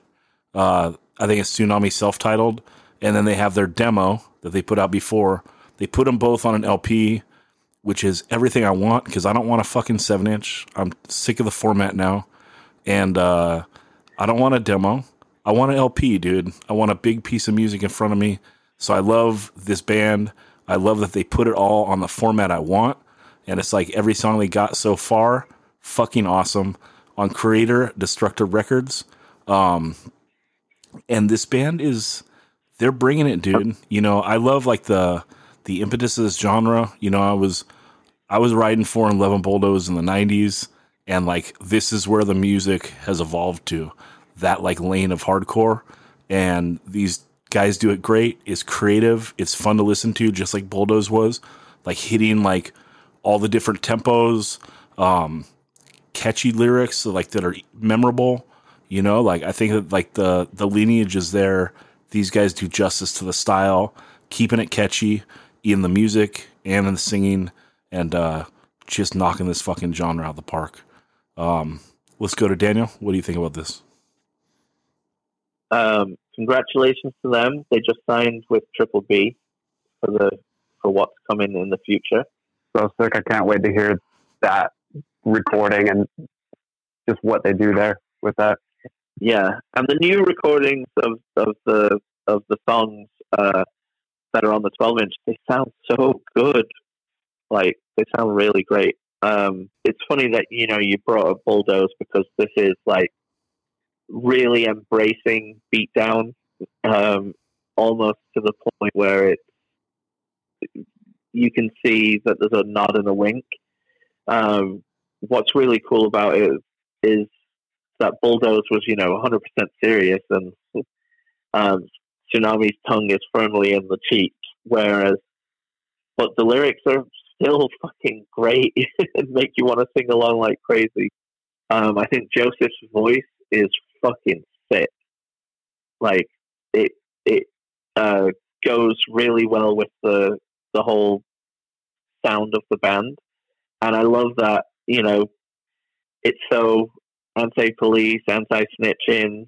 Uh, I think it's Sunami self titled, and then they have their demo that they put out before. They put them both on an LP, which is everything I want because I don't want a fucking seven inch. I'm sick of the format now, and uh, I don't want a demo. I want an LP, dude. I want a big piece of music in front of me. So I love this band. I love that they put it all on the format I want, and it's like every song they got so far, fucking awesome on Creator-Destructor Records. Um, and this band is they're bringing it, dude. You know, I love like the the impetus of this genre. You know, I was I was riding four and eleven bulldoze in the '90s, and like this is where the music has evolved to that like lane of hardcore. And these guys do it great. It's creative. It's fun to listen to, just like bulldoze was, like hitting like all the different tempos, um, catchy lyrics like that are memorable. You know, like I think that like the the lineage is there. These guys do justice to the style, keeping it catchy in the music and in the singing, and uh, just knocking this fucking genre out of the park. Um, let's go to Daniel. What do you think about this? Um, congratulations to them. They just signed with Triple B for the for what's coming in the future. So sick. I can't wait to hear that recording and just what they do there with that. Yeah, and the new recordings of, of the of the songs uh, that are on the 12 inch, they sound so good. Like they sound really great. Um, it's funny that you know you brought up Bulldoze because this is like really embracing beatdown, um, almost to the point where it's you can see that there's a nod and a wink. Um, what's really cool about it is that Bulldoze was, you know, 100% serious, and um, Sunami's tongue is firmly in the cheek, whereas, but the lyrics are still fucking great and make you want to sing along like crazy. Um, I think Joseph's voice is fucking sick. Like it, it uh, goes really well with the the whole sound of the band, and I love that. You know, it's so anti-police, anti-snitching,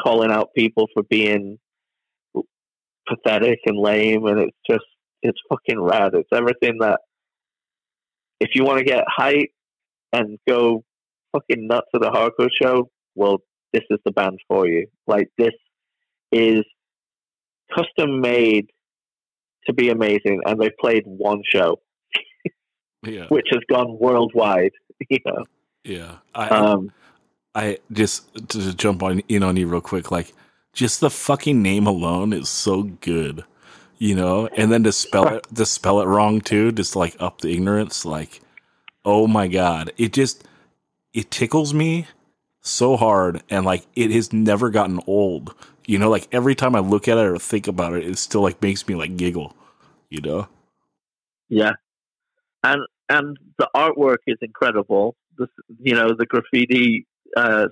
calling out people for being pathetic and lame, and it's just it's fucking rad. It's everything that if you want to get hype and go fucking nuts at a hardcore show, well, this is the band for you. Like this is custom made to be amazing, and they played one show, Yeah, which has gone worldwide. You know, yeah. I, um, I just to jump on in on you real quick, like just the fucking name alone is so good, you know. And then to spell it, to spell it wrong too, just like up the ignorance, like oh my god, it just it tickles me so hard, and like it has never gotten old, you know. Like every time I look at it or think about it, it still like makes me like giggle, you know. Yeah, and and the artwork is incredible. This, you know the graffiti, uh,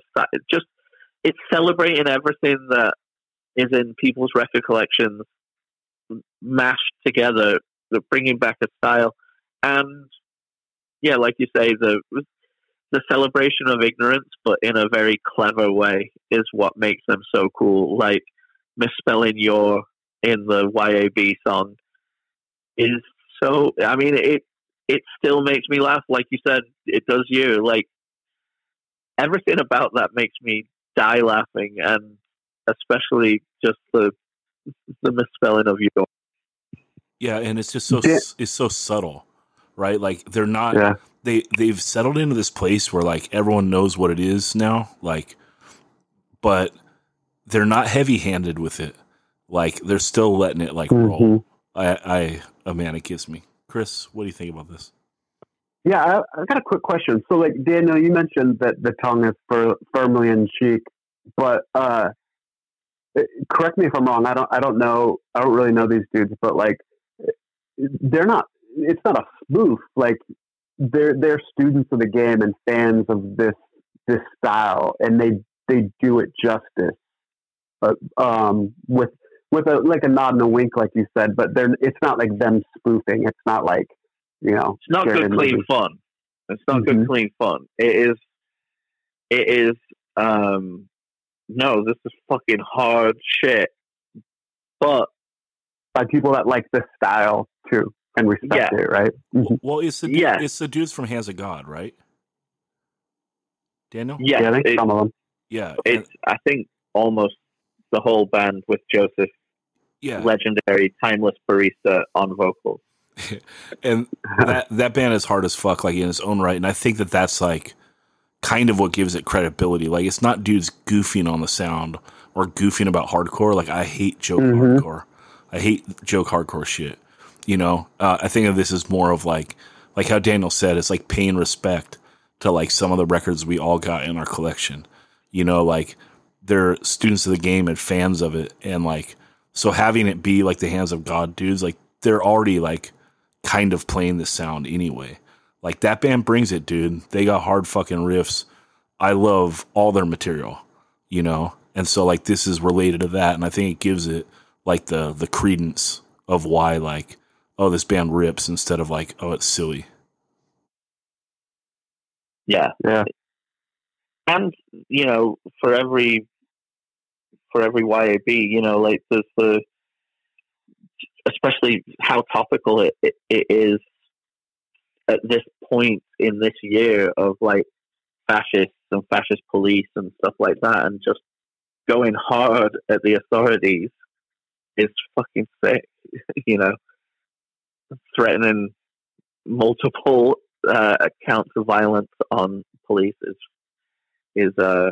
just it's celebrating everything that is in people's record collections, mashed together, the bringing back a style, and yeah, like you say, the the celebration of ignorance, but in a very clever way, is what makes them so cool. Like misspelling your in the YAB song is so. I mean, it it still makes me laugh. Like you said, it does you. Like everything about that makes me die laughing, and especially just the the misspelling of you. Yeah, and it's just so Yeah. it's so subtle, right? Like they're not Yeah. they they've settled into this place where like everyone knows what it is now, like but they're not heavy-handed with it. Like they're still letting it like roll. Mhm. I I oh man, it gets me. Chris, what do you think about this? Yeah, I, I got a quick question. So, like Daniel, you mentioned that the tongue is fir- firmly in cheek, but uh, eh, correct me if I'm wrong. I don't, I don't know. I don't really know these dudes, but like, they're not. It's not a spoof. Like, they're they're students of the game and fans of this this style, and they they do it justice. Um, with with a like a nod and a wink, like you said, but they're it's not like them spoofing. It's not like you know, It's not good, clean images. fun. It's not good, Mhm. clean fun. It is. It is. Um, no, this is fucking hard shit. But by people that like the style too and respect it, right? Mhm. Well, it's the Yes. it's the dudes from Hands of God, right? Daniel? yeah, yeah, I think it- some of them. Yeah. it's. I think almost the whole band with Joseph, yeah. legendary timeless barista on vocals. and that that band is hard as fuck, like in its own right. And I think that that's like kind of what gives it credibility. Like it's not dudes goofing on the sound or goofing about hardcore. Like I hate joke Mhm. hardcore. I hate joke hardcore shit. You know, uh, I think of this as more of like like how Daniel said. It's like paying respect to like some of the records we all got in our collection. You know, like they're students of the game and fans of it, and like so having it be like the hands of God dudes, like they're already like kind of playing the sound anyway. Like that band brings it, dude. They got hard fucking riffs. I love all their material, you know? And so like this is related to that and I think it gives it like the the credence of why like oh this band rips instead of like oh it's silly. Yeah, Yeah. and you know, for every for every YAB, you know, like there's the especially how topical it, it, it is at this point in this year of like fascists and fascist police and stuff like that, and just going hard at the authorities is fucking sick. you know, threatening multiple uh, accounts of violence on police is is uh,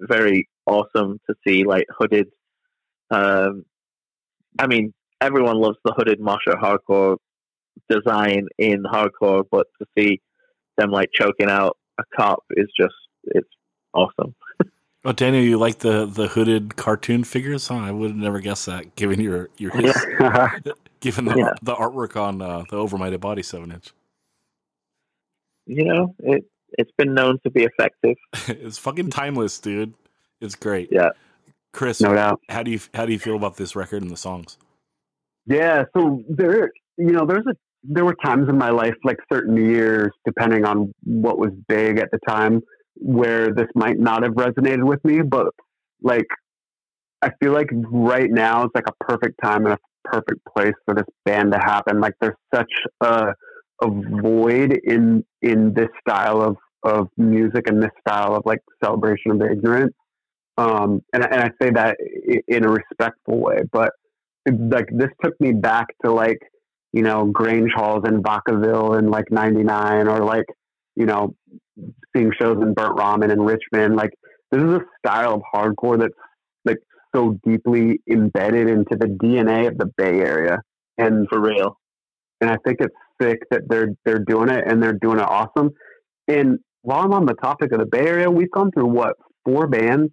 very awesome to see. Like hooded, um, I mean, everyone loves the hooded Masha hardcore design in hardcore, but to see them like choking out a cop is just it's awesome. Oh Daniel, you like the the hooded cartoon figures? Huh? I would have never guessed that given your your given the, Yeah. the artwork on uh, the Over My Dead Body seven inch. You know, it it's been known to be effective. it's fucking timeless, dude. It's great. Yeah. Chris, no doubt. how do you how do you feel about this record and the songs? Yeah. So there, you know, there's a there were times in my life, like certain years, depending on what was big at the time, where this might not have resonated with me. But like, I feel like right now it's like a perfect time and a perfect place for this band to happen. Like, there's such a a void in in this style of of music and this style of like celebration of the ignorant. Um, and, and I say that in a respectful way, but like this took me back to like you know Grange halls in Vacaville in like '99, or like you know seeing shows in Burnt Ramen in Richmond. Like this is a style of hardcore that's like so deeply embedded into the DNA of the Bay Area, and For real. and I think it's sick that they're they're doing it and they're doing it awesome. And while I'm on the topic of the Bay Area, we've gone through what four bands,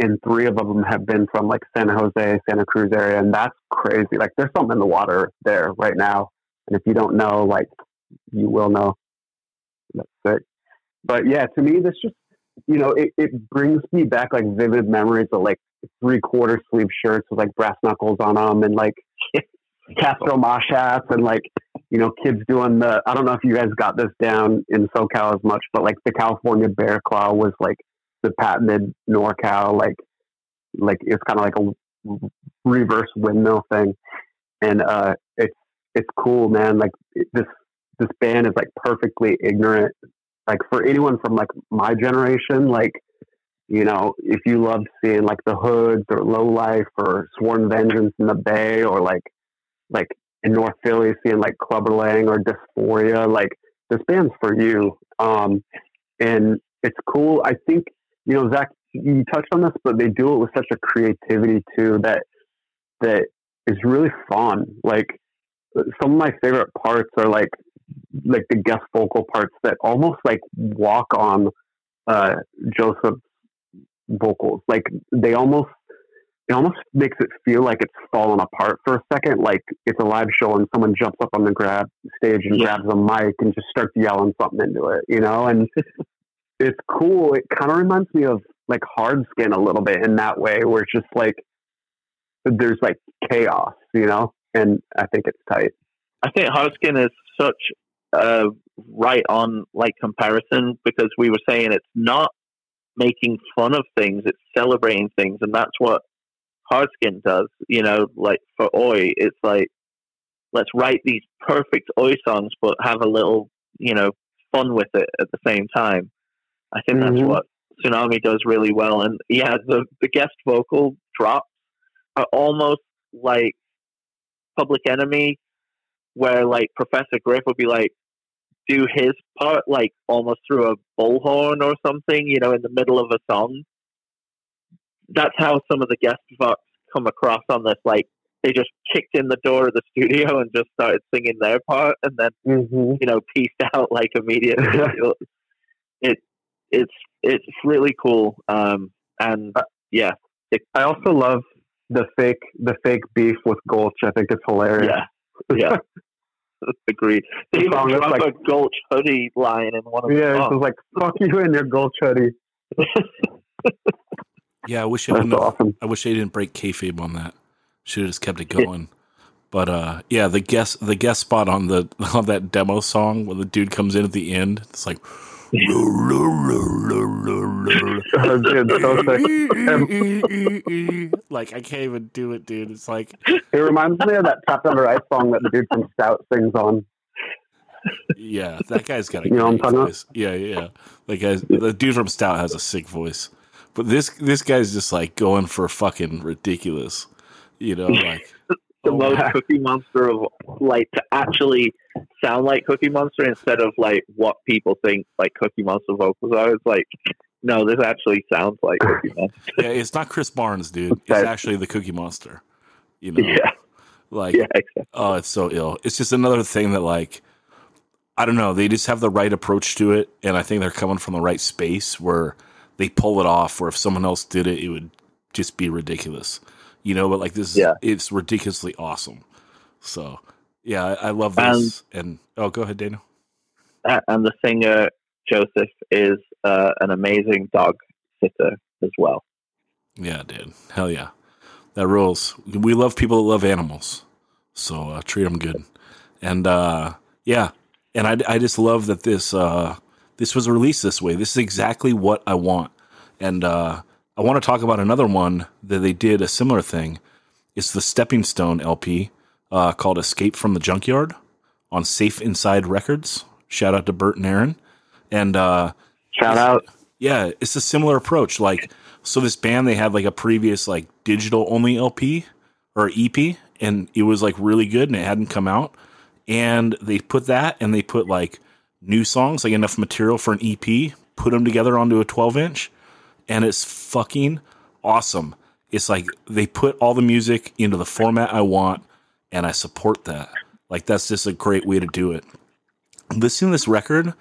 and three of them have been from like San Jose, Santa Cruz area, and that's crazy. Like there's something in the water there right now, and if you don't know, like you will know. That's sick. But yeah, to me, this just you know it, it brings me back like vivid memories of like three quarter sleeve shirts with like brass knuckles on them and like Castro mosh hats and like you know kids doing the I don't know if you guys got this down in SoCal as much, but like the California bear claw was like the patented NorCal like like it's kind of like a reverse windmill thing, and uh, it's it's cool, man. Like it, this this band is like perfectly ignorant. Like for anyone from like my generation, like you know, if you love seeing like the Hoods or Low Life or Sworn Vengeance in the Bay or like like in North Philly seeing like Clubber Lang or Dysphoria, like this band's for you. Um, and it's cool. I think you know, Zach, you touched on this, but they do it with such a creativity too that that is really fun. Like some of my favorite parts are like like the guest vocal parts that almost like walk on uh, Joseph's vocals. Like they almost it almost makes it feel like it's fallen apart for a second, like it's a live show and someone jumps up on the grab stage and yeah. grabs a mic and just starts yelling something into it, you know? And it's cool. It kind of reminds me of like hard skin a little bit in that way, where it's just like there's like chaos, you know? And I think it's tight. I think hard skin is such a right on like comparison because we were saying it's not making fun of things, it's celebrating things, and that's what hard skin does. You know, like for Oi, it's like let's write these perfect Oi songs, but have a little, you know, fun with it at the same time. I think mm-hmm. that's what Sunami does really well. And yeah, the the guest vocal drops are almost like Public Enemy, where like Professor Griff would be like, do his part like almost through a bullhorn or something, you know, in the middle of a song. That's how some of the guest vox come across on this. Like they just kicked in the door of the studio and just started singing their part, and then mm-hmm. you know pieced out like immediately. it it's it's really cool, um, and uh, yeah. It, I also love the fake the fake beef with Gulch. I think it's hilarious. Yeah, yeah. Agreed. They even drop like, a Gulch hoodie line in one of yeah, the Yeah, it's like fuck you in your Gulch hoodie. yeah, I wish I awesome. I wish they didn't break kayfabe on that. Should have just kept it going. But uh, yeah, the guest the guest spot on the on that demo song where the dude comes in at the end, it's like like I can't even do it, dude. It's like it reminds me of that Trapped Under Ice song that the dude from Stout sings on. Yeah, that guy's got a you know voice. Yeah, yeah. Like the dude from Stout has a sick voice, but this this guy's just like going for fucking ridiculous. You know, like the oh, most Cookie Monster of like to actually sound like Cookie Monster instead of like what people think like Cookie Monster vocals are. It's like no, this actually sounds like Cookie Monster. yeah, it's not Chris Barnes, dude. It's actually the Cookie Monster. You know, yeah, like yeah, exactly. oh, it's so ill. It's just another thing that like I don't know. They just have the right approach to it, and I think they're coming from the right space where they pull it off. Where if someone else did it, it would just be ridiculous you know, but like this, yeah. it's ridiculously awesome. So yeah, I, I love this. And, and, oh, go ahead, Daniel. And the singer Joseph is uh, an amazing dog sitter as well. Yeah, dude. Hell yeah, that rules. We love people that love animals, so uh, treat them good. And uh, yeah, and I, I just love that this uh, this was released this way. This is exactly what I want. And uh, I want to talk about another one that they did a similar thing. It's the Stepping Stone LP uh, called Escape from the Junkyard on Safe Inside Records. Shout out to Bert and Aaron. And uh, shout out. Yeah, it's a similar approach. Like, so this band, they had like a previous like digital only LP or EP, and it was like really good and it hadn't come out. And they put that and they put like new songs, like enough material for an EP, put them together onto a 12 inch and it's fucking awesome. It's like they put all the music into the format I want, and I support that. Like that's just a great way to do it. Listening to this record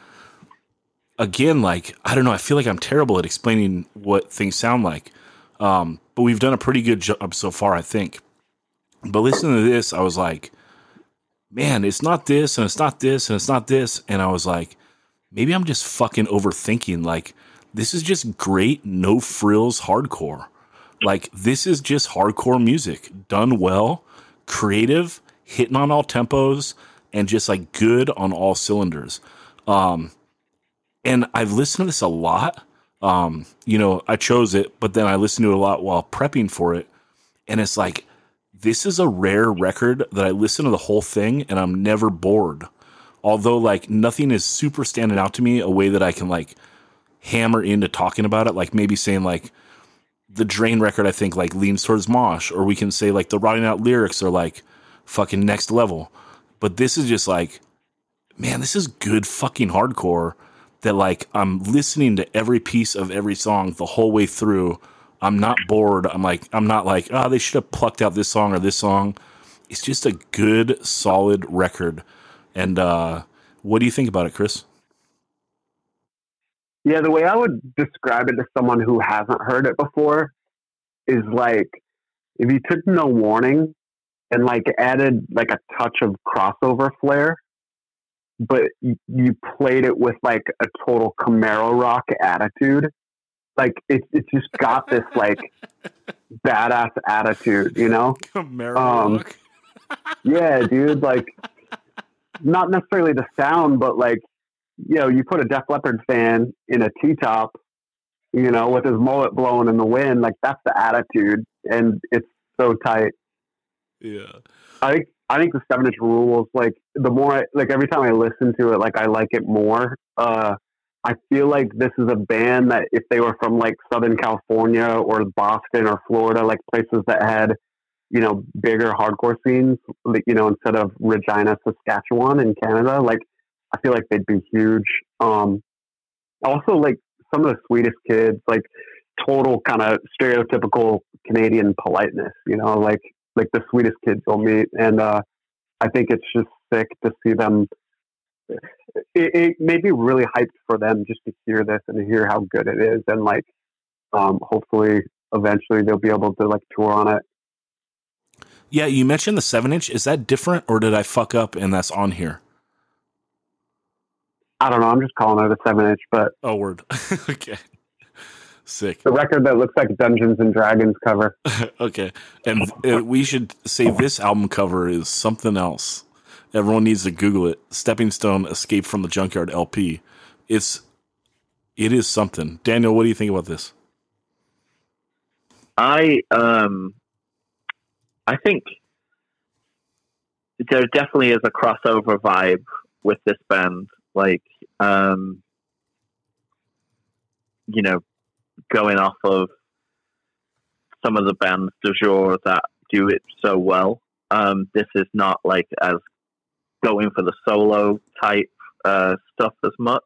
again, like I don't know, I feel like I'm terrible at explaining what things sound like, um, but we've done a pretty good job so far, I think. But listening to this, I was like, man, it's not this, and it's not this, and it's not this, and I was like, maybe I'm just fucking overthinking. Like this is just great, no frills hardcore. Like this is just hardcore music done well, creative, hitting on all tempos, and just like good on all cylinders. Um, and I've listened to this a lot. Um, you know, I chose it, but then I listened to it a lot while prepping for it. And it's like, this is a rare record that I listen to the whole thing and I'm never bored. although like nothing is super standing out to me a way that I can like hammer into talking about it. Like maybe saying like the Drain record, I think like leans towards Mosh, or we can say like the Rotting Out lyrics are like fucking next level. But this is just like, man, this is good fucking hardcore. That like I'm listening to every piece of every song the whole way through. I'm not bored. I'm like I'm not like oh they should have plucked out this song or this song. It's just a good solid record. And uh, what do you think about it, Chris? Yeah, the way I would describe it to someone who hasn't heard it before is like if you took no warning and like added like a touch of crossover flair, but you played it with like a total Camaro rock attitude. Like it, it just got this like badass attitude, you know? Camaro Um, rock. Yeah, dude. Like not necessarily the sound, but like you know, you put a Def Leppard fan in a T top, you know, with his mullet blowing in the wind, like that's the attitude, and it's so tight. Yeah. I think I think the seven inch rules. Like the more, I, like every time I listen to it, like I like it more. Uh, I feel like this is a band that if they were from like Southern California or Boston or Florida, like places that had, you know, bigger hardcore scenes, like, you know, instead of Regina, Saskatchewan in Canada, like I feel like they'd be huge. Um, also, like some of the sweetest kids, like total kind of stereotypical Canadian politeness, you know, like like the sweetest kids you'll meet, and uh, I think it's just sick to see them. It, it made me really hyped for them just to hear this and to hear how good it is, and like, um, hopefully, eventually they'll be able to like tour on it. Yeah, you mentioned the seven inch. Is that different or did I fuck up and that's on here? I don't know. I'm just calling it a seven inch, but Oh, word. okay. Sick. the record that looks like Dungeons and Dragons cover. okay. And uh, we should say this album cover is something else. Everyone needs to Google it. Stepping Stone Escape from the Junkyard LP. It's it is something. Daniel, what do you think about this? I um I think there definitely is a crossover vibe with this band. Like um you know, going off of some of the bands du jour that do it so well. Um this is not like as going for the solo type uh stuff as much,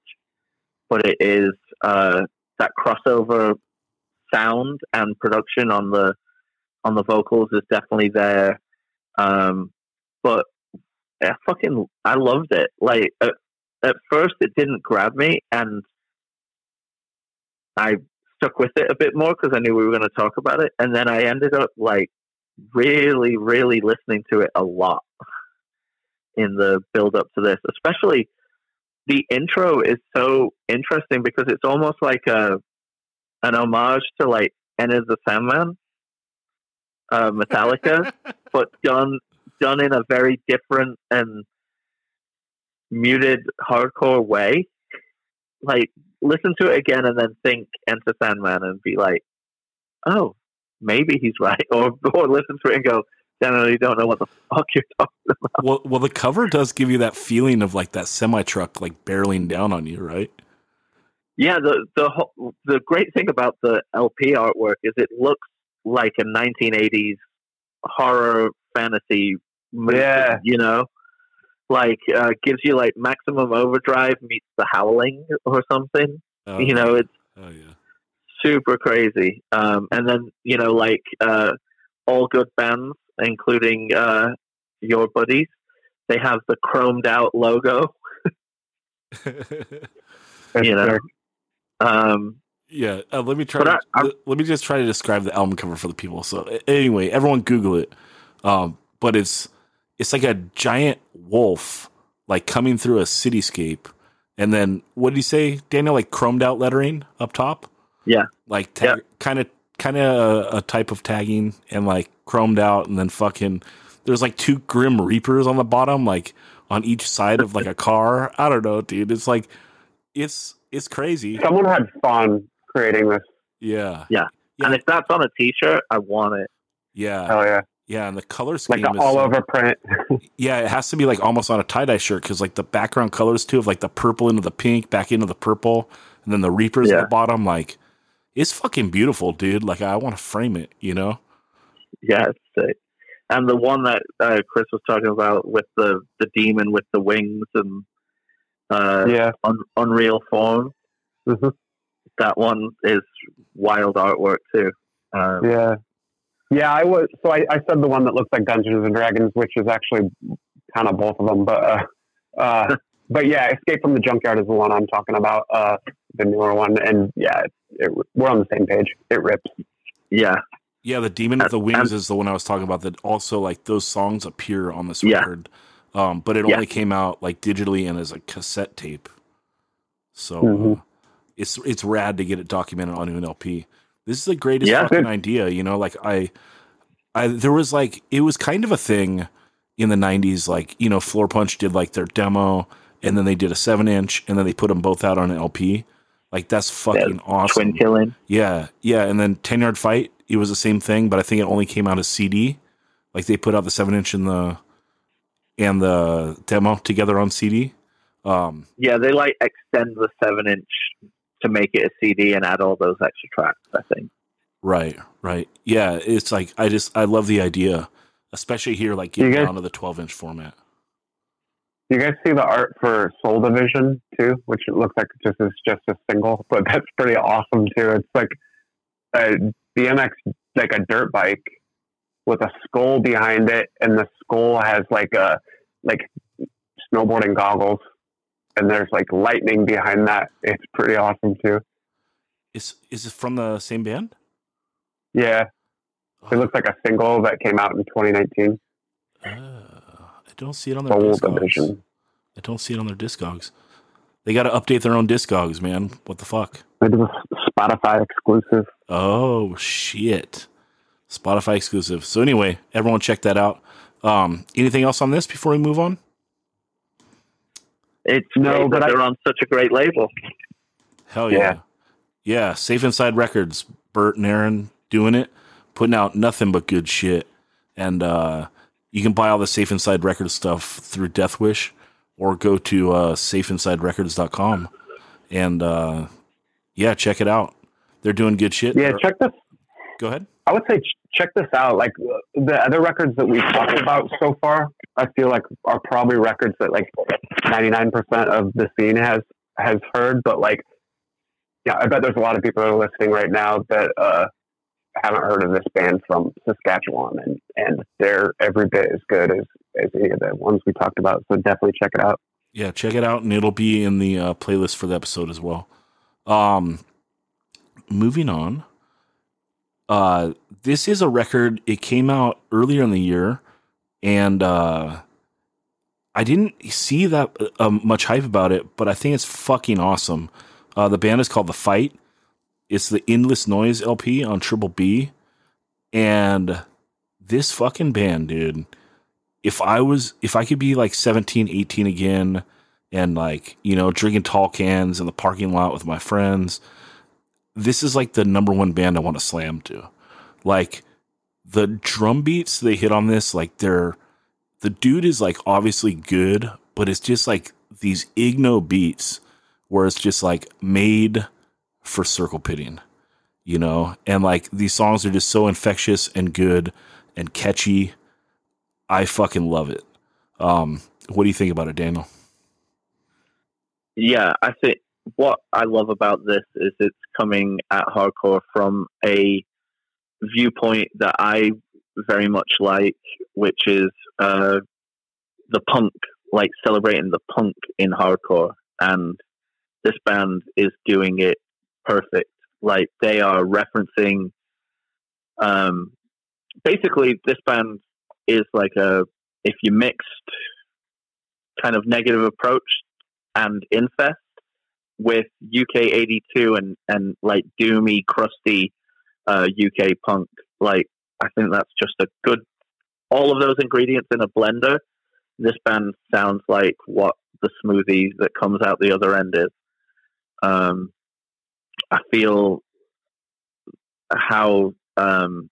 but it is uh that crossover sound and production on the on the vocals is definitely there. Um, but I fucking I loved it. Like at, at first, it didn't grab me, and I stuck with it a bit more because I knew we were going to talk about it. And then I ended up like really, really listening to it a lot in the build up to this, especially the intro is so interesting because it's almost like a an homage to like Enter the Sandman, uh, Metallica, but done done in a very different and muted hardcore way. Like listen to it again and then think Enter Sandman and be like, oh, maybe he's right, or or listen to it and go, Daniel, you don't know what the fuck you're talking about. Well, well, the cover does give you that feeling of like that semi truck like barreling down on you, right? Yeah, the the whole, the great thing about the LP artwork is it looks like a 1980s horror fantasy movie. Yeah. you know, like uh, gives you like Maximum Overdrive meets The Howling or something. Oh, you know, it's Oh yeah. super crazy. Um, and then you know, like uh, all good bands, including uh, your buddies, they have the chromed out logo. You know. Um, Yeah, uh, let me try. To, I- I- let me just try to describe the album cover for the people. So anyway, everyone Google it. Um, but it's it's like a giant wolf like coming through a cityscape, and then what did he say, Daniel? Like chromed out lettering up top. Yeah. like kind of kind of a, type of tagging and like chromed out, and then fucking there's like two grim reapers on the bottom, like on each side of like a car. I don't know, dude. It's like it's it's crazy. Someone had fun creating this. Yeah. Yeah. Yeah. and if that's on a T-shirt, I want it. Yeah. Hell yeah. Yeah, and the color scheme like is all so- over print. Yeah, it has to be like almost on a tie dye shirt because like the background colors too of like the purple into the pink, back into the purple, and then the reapers at the bottom. Like, it's fucking beautiful, dude. Like, I want to frame it. You know? Yeah, it's sick. And the one that uh, Chris was talking about with the the demon with the wings and uh, yeah. un- Unreal Form, Mhm. that one is wild artwork too. Um, Yeah. Yeah, I was so I, I said the one that looks like Dungeons and Dragons, which is actually kind of both of them, but uh, uh, but yeah, Escape from the Junkyard is the one I'm talking about, uh, the newer one, and yeah, it, it, we're on the same page. It rips. yeah, Yeah, the demon with the And- wings and- is the one I was talking about. That also like those songs appear on this Yeah. record, um, but it Yeah. only came out like digitally and as a cassette tape. So Mhm. uh, it's it's rad to get it documented on an LP. This is the greatest Yeah. fucking idea. You know, like I, I there was like it was kind of a thing in the '90s. Like you know, Floorpunch did like their demo, and then they did a seven inch, and then they put them both out on an LP. Like that's fucking awesome. Twin Killing. Yeah, yeah, and then Ten Yard Fight, it was the same thing, but I think it only came out as CD. Like they put out the seven inch and the and the demo together on CD. Um, Yeah, they like extend the seven inch to make it a CD and add all those extra tracks. I think. right, right, yeah. It's like I just I love the idea, especially here, like getting guys- down to the twelve inch format. You guys see the art for Soul Division too, which it looks like just is just a single, but that's pretty awesome too. It's like a BMX, like a dirt bike with a skull behind it, and the skull has like a like snowboarding goggles, and there's like lightning behind that. It's pretty awesome too. Is is it from the same band? Yeah, it looks like a single that came out in 2019. Uh, I don't see it on their Soul discogs. Division. I don't see it on their discogs. They got to update their own discogs, man. What the fuck? It was Spotify exclusive. Oh shit. Spotify exclusive. So anyway, everyone check that out. Um, anything else on this before we move on? It's No, great but that I- they're on such a great label. Hell yeah. Yeah. Yeah, Safe Inside Records, Bert and Aaron doing it, putting out nothing but good shit. And uh you can buy all the Safe Inside Records stuff through Death Wish or go to uh safeinsiderecords.com and uh yeah, check it out. They're doing good shit. Yeah, They're- check this Go ahead. I would say ch- check this out. Like uh, the other records that we've talked about so far, I feel like are probably records that like 99% of the scene has has heard. But like, yeah, I bet there's a lot of people that are listening right now that uh, haven't heard of this band from Saskatchewan, and and they're every bit as good as as any of the ones we talked about. So definitely check it out. Yeah, check it out, and it'll be in the uh, playlist for the episode as well. Um, moving on. Uh, this is a record. It came out earlier in the year, and uh, I didn't see that uh, much hype about it, but I think it's fucking awesome. Uh, the band is called The Fight. It's the Endless Noise LP on Triple B, and this fucking band, dude. If I was, if I could be like 17, 18 again, and like you know drinking tall cans in the parking lot with my friends this is like the number one band i want to slam to. Like the drum beats they hit on this like they're the dude is like obviously good but it's just like these igno beats where it's just like made for circle pitting you know? And like these songs are just so infectious and good and catchy. I fucking love it. Um what do you think about it daniel? Yeah, I think what I love about this is it's coming at hardcore from a viewpoint that I very much like, which is uh, the punk, like celebrating the punk in hardcore. And this band is doing it perfect. Like they are referencing, um, basically, this band is like a if you mixed kind of negative approach and Infest with UK 82 and, and like doomy, crusty uh, UK punk. Like, I think that's just a good, all of those ingredients in a blender. This band sounds like what the smoothie that comes out the other end is. Um, I feel how um,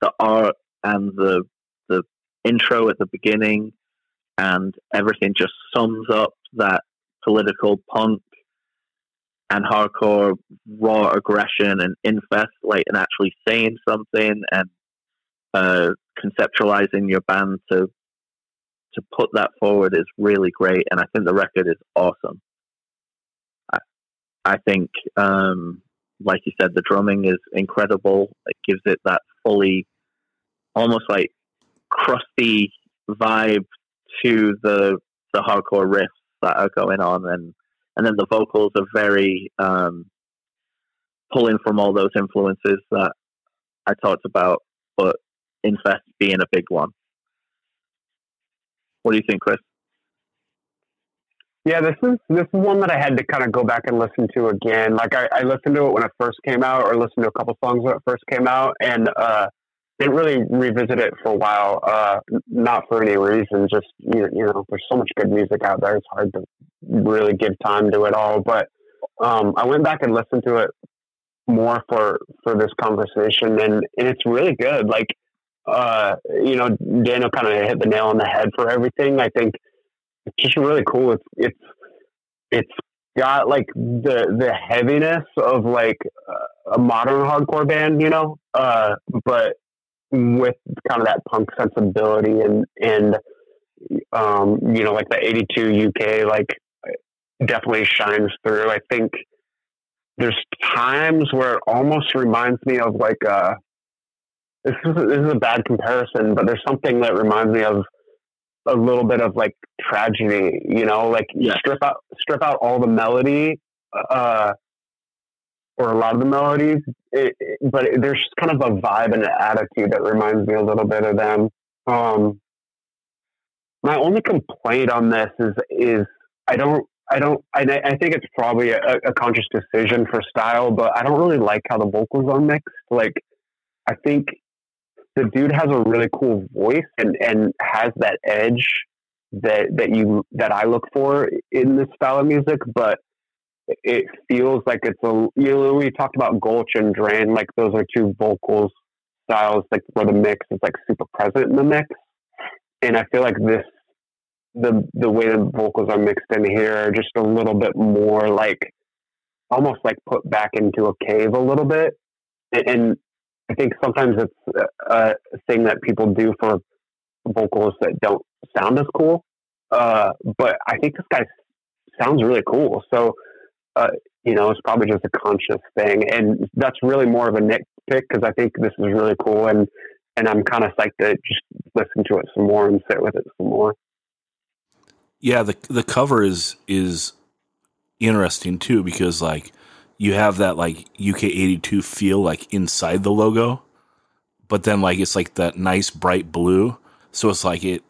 the art and the the intro at the beginning and everything just sums up that political punk and hardcore raw aggression and infest like and actually saying something and uh, conceptualizing your band to to put that forward is really great and I think the record is awesome. I, I think um, like you said the drumming is incredible. It gives it that fully almost like crusty vibe to the the hardcore riffs that are going on and and then the vocals are very um, pulling from all those influences that I talked about, but Infest being a big one. What do you think, Chris? Yeah, this is this is one that I had to kind of go back and listen to again. Like I, I listened to it when it first came out, or listened to a couple songs when it first came out, and uh, didn't really revisit it for a while. Uh, not for any reason, just you, you know, there's so much good music out there. It's hard to really give time to it all. But um, I went back and listened to it more for for this conversation, and and it's really good. Like, uh, you know, Daniel kind of hit the nail on the head for everything. I think it's just really cool. It's it's it's got like the the heaviness of like a modern hardcore band, you know, uh, but with kind of that punk sensibility and and um, you know like the 82 UK like definitely shines through. I think there's times where it almost reminds me of like uh this is a, this is a bad comparison, but there's something that reminds me of a little bit of like tragedy, you know, like yeah. strip out strip out all the melody uh or a lot of the melodies, it, it, but it, there's kind of a vibe and an attitude that reminds me a little bit of them. Um, my only complaint on this is is I don't I don't I, I think it's probably a, a, conscious decision for style, but I don't really like how the vocals are mixed. Like I think the dude has a really cool voice and and has that edge that that you that I look for in this style of music, but it feels like it's a you know we talked about Gulch and Drain like those are two vocals styles like where the mix. Is like super present in the mix. And I feel like this the the way the vocals are mixed in here are just a little bit more like almost like put back into a cave a little bit. And, and I think sometimes it's a, a thing that people do for vocals that don't sound as cool. Uh, but I think this guy sounds really cool. So uh, you know, it's probably just a conscious thing. And that's really more of a nitpick because I think this is really cool. And, and I'm kind of psyched to just listen to it some more and sit with it some more. Yeah. The, the cover is, is interesting too, because like you have that like UK 82 feel like inside the logo, but then like it's like that nice bright blue. So it's like it,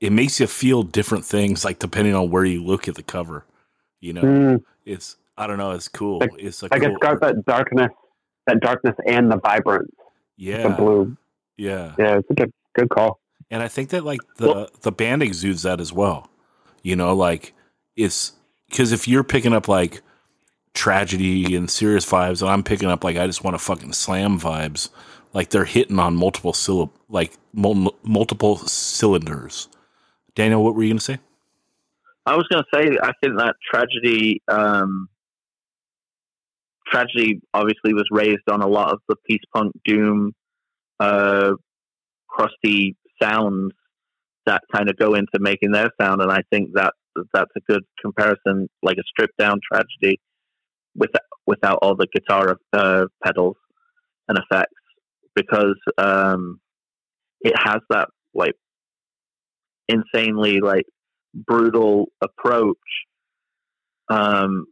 it makes you feel different things like depending on where you look at the cover you know mm. it's I don't know. It's cool. Like, it's like cool, it's got that darkness, that darkness and the vibrance. Yeah, the blue. Yeah, yeah. It's a good, good call. And I think that like the well, the band exudes that as well. You know, like it's because if you're picking up like tragedy and serious vibes, and I'm picking up like I just want to fucking slam vibes, like they're hitting on multiple syllab like mul- multiple cylinders. Daniel, what were you gonna say? I was going to say, I think that tragedy um, tragedy obviously was raised on a lot of the peace punk doom, uh, crusty sounds that kind of go into making their sound, and I think that that's a good comparison, like a stripped down tragedy without without all the guitar uh, pedals and effects, because um, it has that like insanely like brutal approach. Um,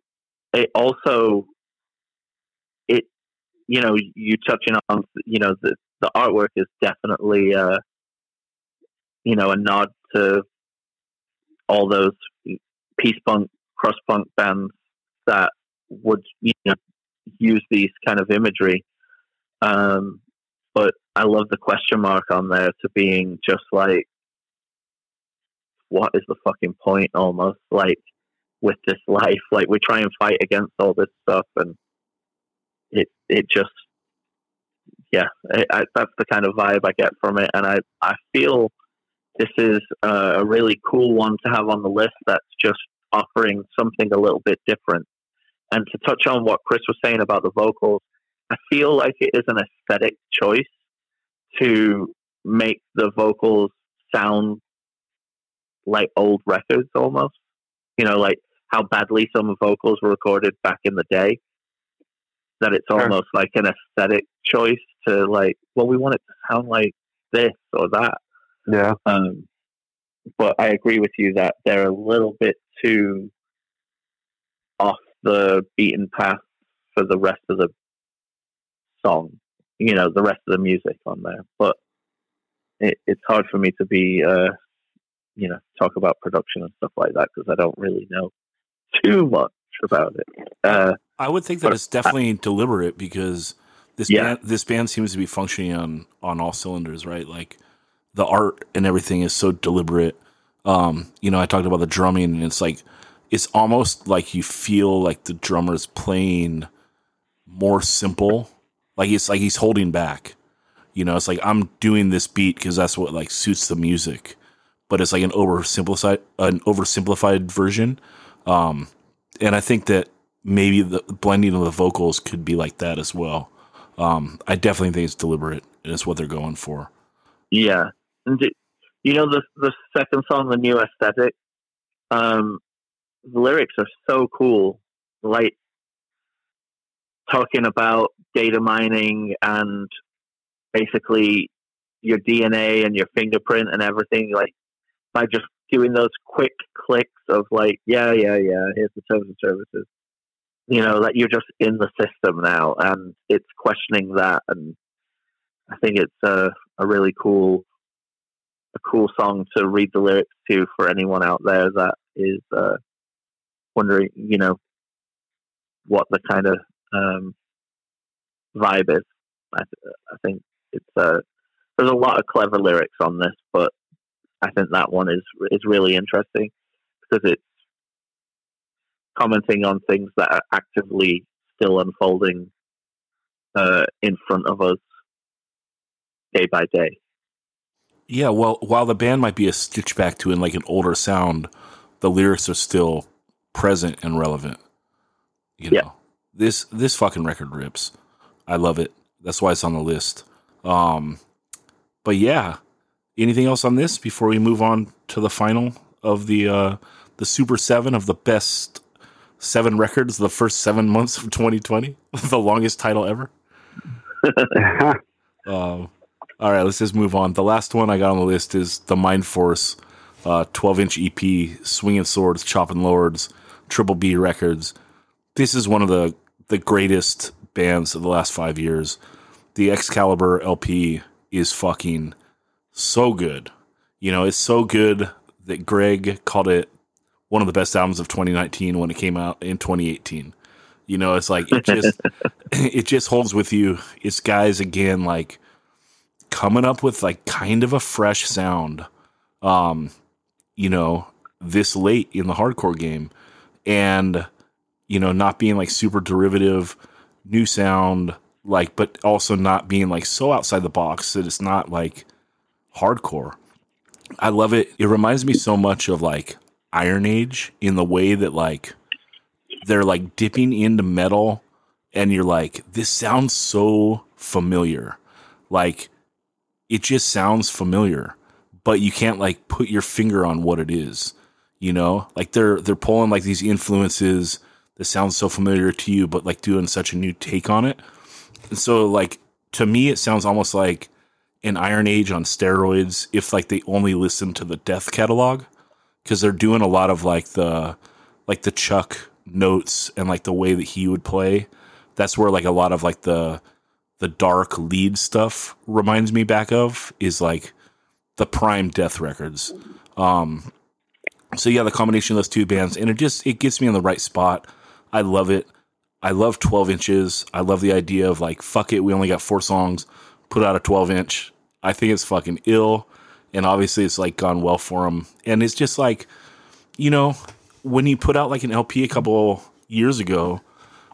it also you know, you touching on, you know, the, the artwork is definitely, uh, you know, a nod to all those peace punk, crust punk bands that would, you know, use these kind of imagery. Um, but I love the question mark on there to being just like, what is the fucking point almost like with this life? Like we try and fight against all this stuff and it it just yeah, I, I, that's the kind of vibe I get from it, and I I feel this is a really cool one to have on the list. That's just offering something a little bit different. And to touch on what Chris was saying about the vocals, I feel like it is an aesthetic choice to make the vocals sound like old records almost. You know, like how badly some vocals were recorded back in the day. That it's Sure. almost like an aesthetic choice to like, well, we want it to sound like this or that. Yeah. Um, but I agree with you that they're a little bit too off the beaten path for the rest of the song. You know, the rest of the music on there. But it, it's hard for me to be, uh, you know, talk about production and stuff like that because I don't really know too much about it. Uh, I would think that it's definitely deliberate because this Yeah. band, this band seems to be functioning on on all cylinders, right? Like the art and everything is so deliberate. Um, you know, I talked about the drumming, and it's like it's almost like you feel like the drummer's playing more simple. Like it's like he's holding back. You know, it's like I'm doing this beat because that's what like suits the music, but it's like an oversimplified an oversimplified version. Um, and I think that maybe the blending of the vocals could be like that as well. Um, I definitely think it's deliberate and it's what they're going for. Yeah, you know the the second song, the new aesthetic. Um, the lyrics are so cool, like talking about data mining and basically your DNA and your fingerprint and everything. Like by just doing those quick clicks of like, yeah, yeah, yeah, here's the terms and services. You know, that you're just in the system now, and it's questioning that and I think it's a, a really cool a cool song to read the lyrics to for anyone out there that is uh, wondering, you know, what the kind of um, vibe is. I, th- I think it's uh, there's a lot of clever lyrics on this, but I think that one is is really interesting because it's commenting on things that are actively still unfolding uh, in front of us day by day. Yeah, well, while the band might be a stitch back to in like an older sound, the lyrics are still present and relevant. You know, Yeah. this this fucking record rips. I love it. That's why it's on the list. Um, but yeah, anything else on this before we move on to the final of the uh, the Super Seven of the best seven records, the first seven months of 2020, the longest title ever. Um, all right, let's just move on. The last one I got on the list is the Mind Force, uh, 12 inch EP, Swinging Swords, Chopping Lords, Triple B Records. This is one of the the greatest bands of the last five years. The Excalibur LP is fucking so good. You know, it's so good that Greg called it one of the best albums of 2019 when it came out in 2018. You know, it's like it just it just holds with you. It's guys again like coming up with like kind of a fresh sound. Um, you know, this late in the hardcore game and you know, not being like super derivative, new sound, like but also not being like so outside the box that it's not like hardcore. I love it. It reminds me so much of like Iron Age in the way that like they're like dipping into metal and you're like this sounds so familiar. Like it just sounds familiar, but you can't like put your finger on what it is. You know? Like they're they're pulling like these influences that sound so familiar to you but like doing such a new take on it. And so like to me it sounds almost like an Iron Age on steroids if like they only listen to the Death catalog because they're doing a lot of like the like the Chuck notes and like the way that he would play. That's where like a lot of like the the dark lead stuff reminds me back of is like the prime Death records. Um, so yeah, the combination of those two bands and it just it gets me in the right spot. I love it. I love 12 inches. I love the idea of like, fuck it, we only got four songs, put out a 12 inch. I think it's fucking ill. And obviously it's like gone well for them. And it's just like, you know, when you put out like an LP a couple years ago,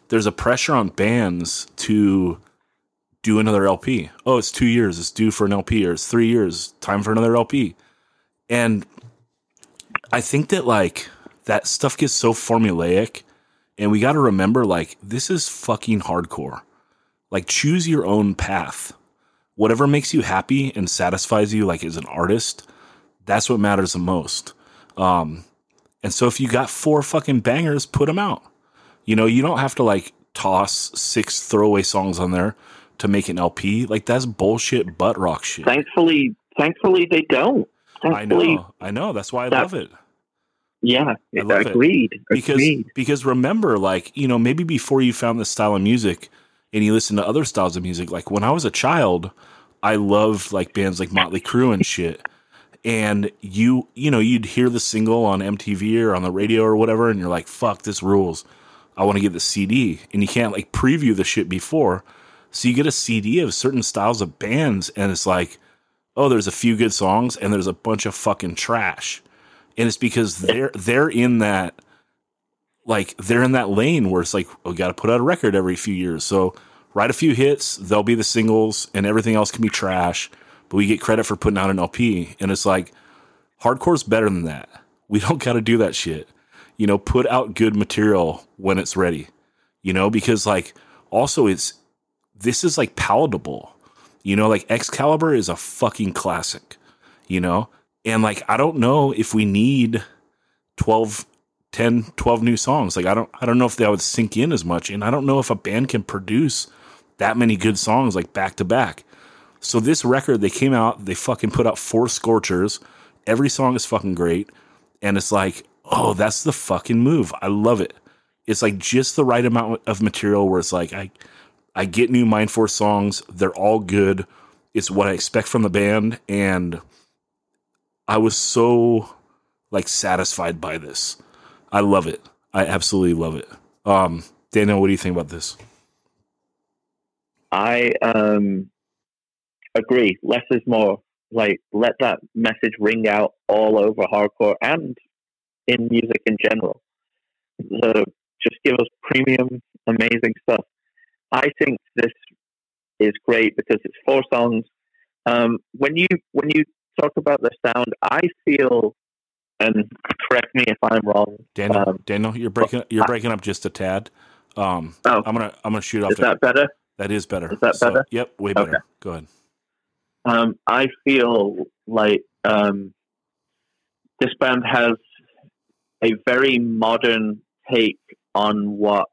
there's a pressure on bands to do another LP. Oh, it's two years. It's due for an LP, or it's three years. Time for another LP. And I think that like that stuff gets so formulaic, and we got to remember like this is fucking hardcore. Like choose your own path. Whatever makes you happy and satisfies you, like as an artist, that's what matters the most. Um, and so if you got four fucking bangers, put them out. You know, you don't have to like toss six throwaway songs on there to make an LP. Like that's bullshit butt rock shit. Thankfully, thankfully they don't. I know, I know. That's why I that- love it. Yeah, I love it. agreed. Because agreed. because remember, like you know, maybe before you found this style of music and you listen to other styles of music, like when I was a child, I loved like bands like Motley Crue and shit. And you you know you'd hear the single on MTV or on the radio or whatever, and you're like, "Fuck, this rules." I want to get the CD, and you can't like preview the shit before, so you get a CD of certain styles of bands, and it's like, oh, there's a few good songs, and there's a bunch of fucking trash, and it's because they're they're in that like they're in that lane where it's like we got to put out a record every few years. So write a few hits, they'll be the singles, and everything else can be trash. But we get credit for putting out an LP, and it's like hardcore's better than that. We don't got to do that shit. You know, put out good material when it's ready. You know, because like also it's this is like palatable. You know, like Excalibur is a fucking classic. You know, and like I don't know if we need 12 10 12 new songs. Like i don't i don't know if that would sink in as much and i don't know if a band can produce that many good songs like back to back. So this record they came out they fucking put out four scorchers. Every song is fucking great and it's like oh that's the fucking move. I love it. It's like just the right amount of material where it's like i i get new mind force songs. They're all good. It's what i expect from the band and i was so like satisfied by this I love it. I absolutely love it. Um, Daniel, what do you think about this? I um, agree. Less is more. Like, let that message ring out all over hardcore and in music in general. So just give us premium, amazing stuff. I think this is great because it's four songs. Um, when you when you talk about the sound, I feel, and correct me if I'm wrong. Daniel, Um, Daniel, you're breaking you're breaking up just a tad. Um, Oh. I'm gonna I'm gonna shoot off. Is that better? that is better. is that So, better? Yep, way better. Okay. better. Go ahead. um, I feel like um, this band has a very modern take on what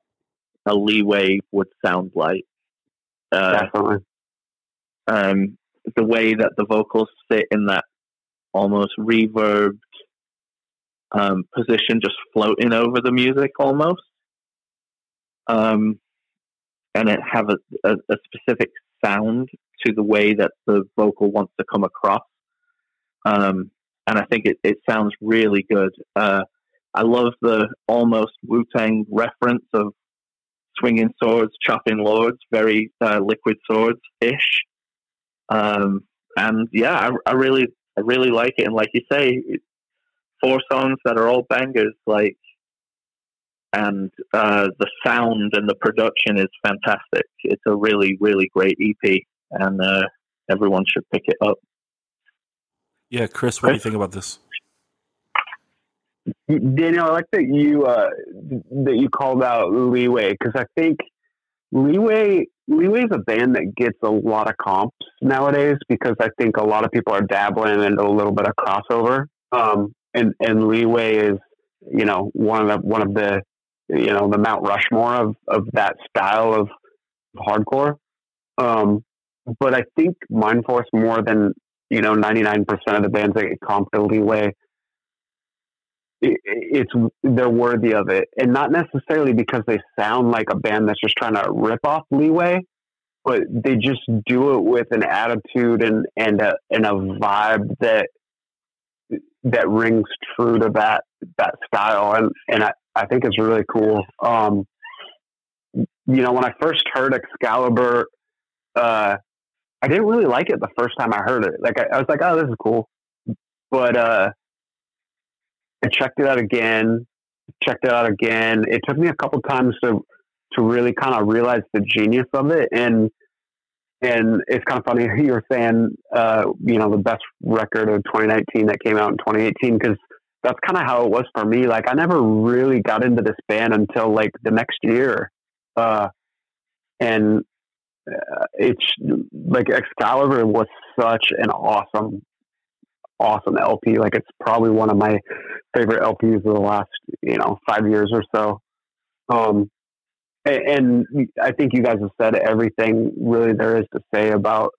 a leeway would sound like. Uh, Definitely. um, the way that the vocals sit in that almost reverbed um, position, just floating over the music almost. Um, and it have a, a, a specific sound to the way that the vocal wants to come across. Um, and I think it, it sounds really good. Uh, I love the almost Wu Tang reference of swinging swords, chopping lords, very uh, liquid swords ish. Um, and yeah, I, I really, I really like it. And like you say, it- four songs that are all bangers, like, and uh, the sound and the production is fantastic. It's a really, really great EP, and uh, everyone should pick it up. Yeah, Chris, what do you think about this? Daniel, I like that you uh, that you called out Leeway because I think Leeway Leeway is a band that gets a lot of comps nowadays because I think a lot of people are dabbling into a little bit of crossover. Um, and and Leeway is you know one of the one of the you know the Mount Rushmore of of that style of hardcore. Um, but I think Mindforce more than you know ninety nine percent of the bands that get to Leeway it, it's they're worthy of it, and not necessarily because they sound like a band that's just trying to rip off Leeway, but they just do it with an attitude and and a and a vibe that that rings true to that that style, and and I, I think it's really cool. Um, you know, when I first heard Excalibur, uh, I didn't really like it the first time I heard it. Like I, I was like, oh, this is cool, but uh. I checked it out again, checked it out again. It took me a couple times to to really kind of realize the genius of it, and and it's kind of funny you were saying, uh, you know, the best record of 2019 that came out in 2018 because that's kind of how it was for me. Like I never really got into this band until like the next year, uh, and uh, it's like Excalibur was such an awesome, awesome LP. Like it's probably one of my favorite LPs of the last you know five years or so. Um, and, I think you guys have said everything really there is to say about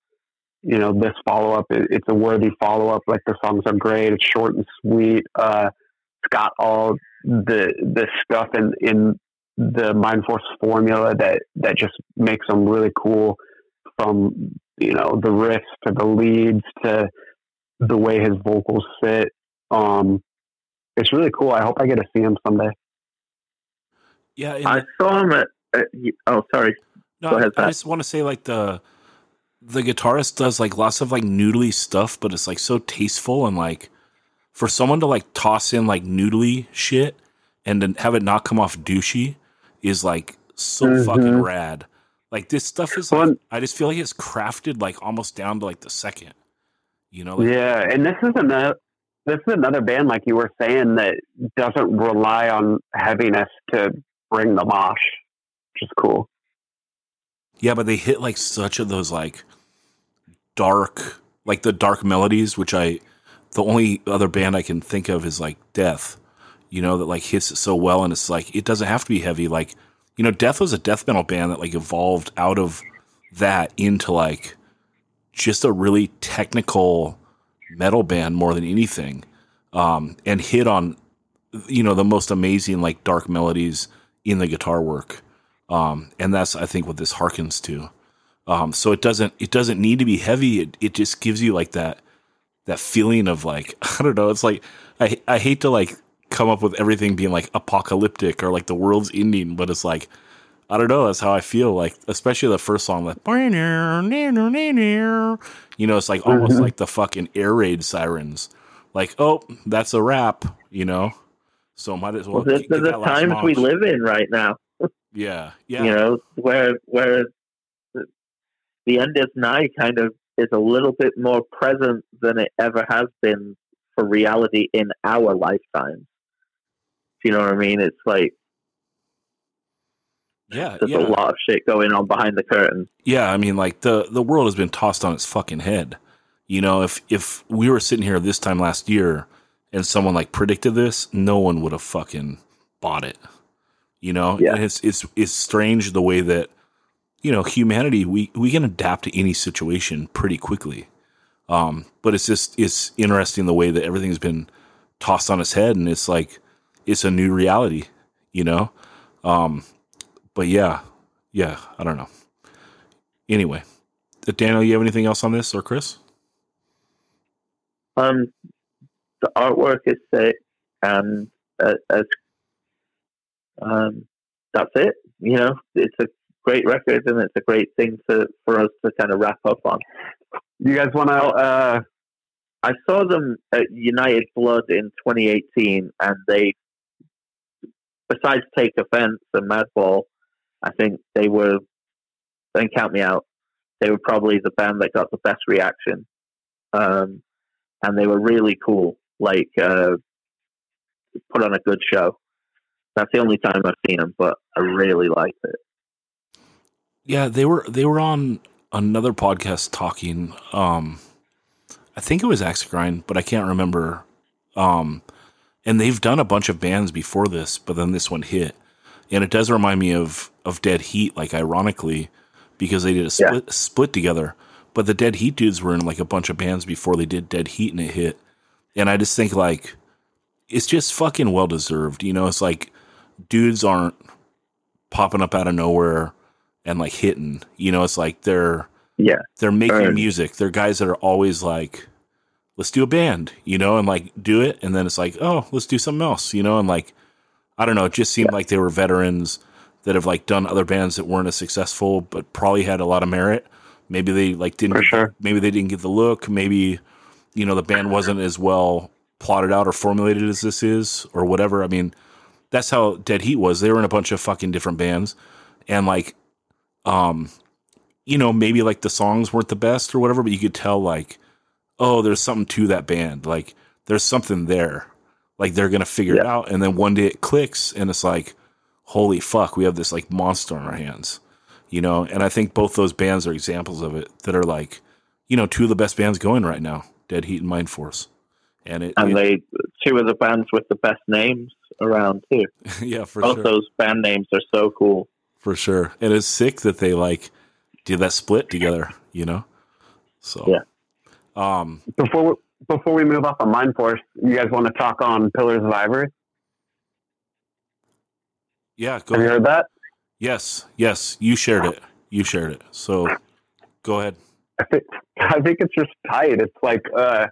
you know this follow up. It, it's a worthy follow up. Like the songs are great. It's short and sweet. Uh, it's got all the the stuff in in the Mind Force formula that that just makes them really cool. From you know the riffs to the leads to the way his vocals fit. Um, it's really cool. I hope I get to see him someday. Yeah, I the- saw him at. at oh, sorry. no, ahead, I Pat. just want to say like the the guitarist does like lots of like noodly stuff, but it's like so tasteful and like for someone to like toss in like noodly shit and then have it not come off douchey is like so Mhm. fucking rad. Like this stuff is like Well, I just feel like it's crafted like almost down to like the second. You know, like, yeah, and this is another this is another band like you were saying that doesn't rely on heaviness to bring the mosh, which is cool. Yeah, but they hit like such of those like dark, like the dark melodies, which I, the only other band I can think of is like Death, you know, that like hits it so well. And it's like, it doesn't have to be heavy. Like, you know, Death was a death metal band that like evolved out of that into like just a really technical metal band more than anything. Um, and hit on, you know, the most amazing like dark melodies in the guitar work um, and that's I think what this harkens to. Um, so it doesn't it doesn't need to be heavy. It it just gives you like that that feeling of like I don't know. It's like I I hate to like come up with everything being like apocalyptic or like the world's ending, but it's like I don't know. That's how I feel. Like especially the first song, like you know, it's like almost Mhm. like the fucking air raid sirens. Like oh, that's a wrap. You know. So might as well. Well, this the times we live in right now. Yeah, yeah. You know, where where the- the end is nigh kind of is a little bit more present than it ever has been for reality in our lifetime. Do you know what I mean? It's like yeah, there's yeah. a lot of shit going on behind the curtain. Yeah, I mean, like the the world has been tossed on its fucking head. You know, if if we were sitting here this time last year and someone like predicted this, no one would have fucking bought it. You know, Yeah. and it's it's it's strange the way that you know humanity we we can adapt to any situation pretty quickly. Um, but it's just it's interesting the way that everything's been tossed on its head, and it's like it's a new reality. You know, um, but yeah, yeah, I don't know. Anyway, Daniel, you have anything else on this or Chris? Um, the artwork is sick, and uh, as um, that's it. You know, it's a great record, and it's a great thing to for us to kind of wrap up on. You guys want to? Uh, I saw them at United Blood in 2018, and they, besides Take Offense and Madball, I think they were, don't count me out, they were probably the band that got the best reaction. Um, and they were really cool, like, uh, put on a good show. That's the only time I've seen them, but I really liked it. Yeah, they were they were on another podcast talking. Um, I think it was Axe Grind, but I can't remember. Um, and they've done a bunch of bands before this, but then this one hit, and it does remind me of of Dead Heat, like ironically, because they did a split split together. But the Dead Heat dudes were in like a bunch of bands before they did Dead Heat, and it hit. And I just think like it's just fucking well deserved. You know, it's like dudes aren't popping up out of nowhere and like hitting. You know, it's like they're Yeah. they're making Earned. music. They're guys that are always like, let's do a band, you know, and like do it, and then it's like, oh, let's do something else, you know, and like I don't know, it just seemed like they were veterans that have like done other bands that weren't as successful, but probably had a lot of merit. Maybe they like didn't get- sure. maybe they didn't get the look, maybe you know the band wasn't as well plotted out or formulated as this is or whatever. I mean, that's how Dead Heat was. They were in a bunch of fucking different bands and like um you know, maybe like the songs weren't the best or whatever, but you could tell like, oh, there's something to that band. Like there's something there. Like they're gonna figure it out, and then one day it clicks, and it's like, holy fuck, we have this like monster on our hands, you know. And I think both those bands are examples of it that are like, you know, two of the best bands going right now, Dead Heat and Mind Force. And it, And it- they two of the bands with the best names around too. yeah, for sure. Both sure. those band names are so cool. for sure. And it's sick that they like did that split together, you know? So Yeah. Um Before before we move off on Mind Force, you guys want to talk on Pillars of Ivory? yeah, go Have you ahead. heard that? Yes, yes, you shared it. You shared it. So go ahead. I think I think it's just tight. It's like uh,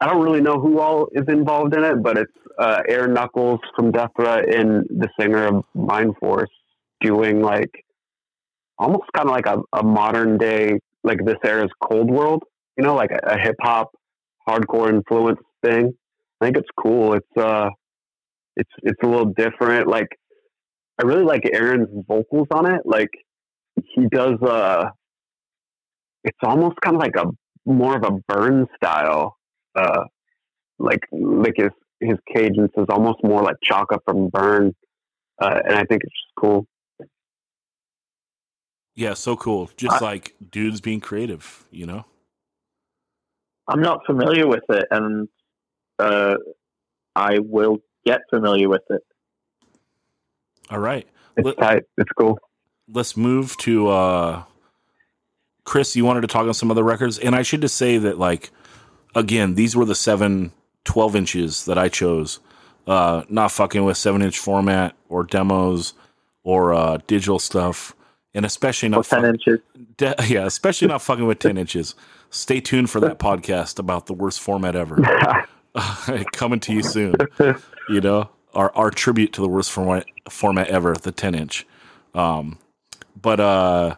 I don't really know who all is involved in it, but it's uh, Air Knuckles from Death Threat and the singer of Mind Force doing like almost kind of like a, a modern day like this era's Cold World, you know, like a, a hip hop hardcore influence thing. I think it's cool. It's uh, it's it's a little different. Like I really like Aaron's vocals on it. Like he does uh it's almost kind of like a more of a burn style uh like like his his cadence is almost more like Chaka from Burn uh and I think it's just cool Yeah, so cool. Just I- like dudes being creative, you know? I'm not familiar with it, and uh, I will get familiar with it. All right. it's Let- tight it's cool let's move to uh Chris, you wanted to talk on some other records. And I should just say that like again, these were the seven 12 inches that I chose. Uh not fucking with seven inch format or demos or uh digital stuff. And especially not ten inches. de- yeah, especially not fucking with ten inches. Stay tuned for that podcast about the worst format ever. Coming to you soon. You know, our our tribute to the worst format format ever, the ten inch. Um, but uh,